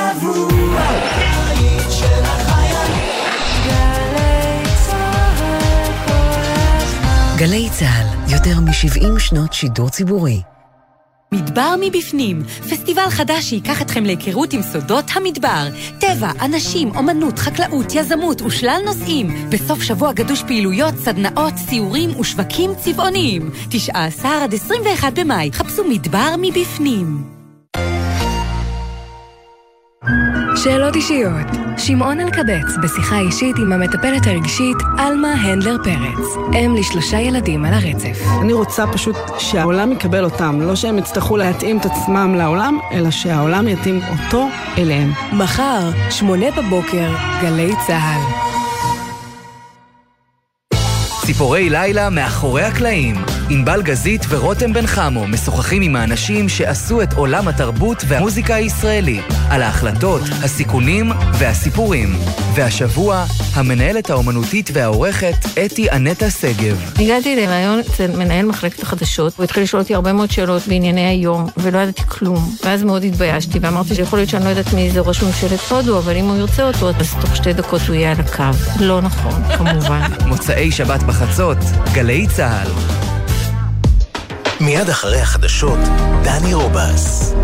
החיילים. גלי צה"ל, יותר מ-70 שנות שידור ציבורי. מדבר מבפנים, פסטיבל חדש שייקח אתכם להיכרות עם סודות המדבר. טבע, אנשים, אומנות, חקלאות, יזמות ושלל נושאים. בסוף שבוע גדוש פעילויות, סדנאות, סיורים ושווקים צבעוניים. 19 עד 21 במאי, חפשו מדבר מבפנים. שאלות אישיות. שמעון אלקבץ בשיחה אישית עם המטפלת הרגשית עלמה הנדלר פרץ. אם לשלושה ילדים על הרצף. אני רוצה פשוט שהעולם יקבל אותם, לא שהם יצטרכו להתאים את עצמם לעולם, אלא שהעולם יתאים אותו אליהם. מחר, שמונה בבוקר, גלי צה"ל. ציפורי לילה מאחורי הקלעים. ענבל גזית ורותם בן חמו משוחחים עם האנשים שעשו את עולם התרבות והמוזיקה הישראלי, על ההחלטות, הסיכונים והסיפורים. והשבוע, המנהלת האומנותית והעורכת אתי אנטה שגב. הגעתי לראיון אצל מנהל מחלקת החדשות, הוא התחיל לשאול אותי הרבה מאוד שאלות בענייני היום, ולא ידעתי כלום. ואז מאוד התביישתי, ואמרתי שיכול להיות שאני לא יודעת מי זה ראש ממשלת הודו, אבל אם הוא ירצה אותו, אז תוך שתי דקות הוא יהיה על הקו. לא נכון, כמובן. מוצאי שבת בחצות, גלי צה"ל. מיד אחרי החדשות, דני רובס.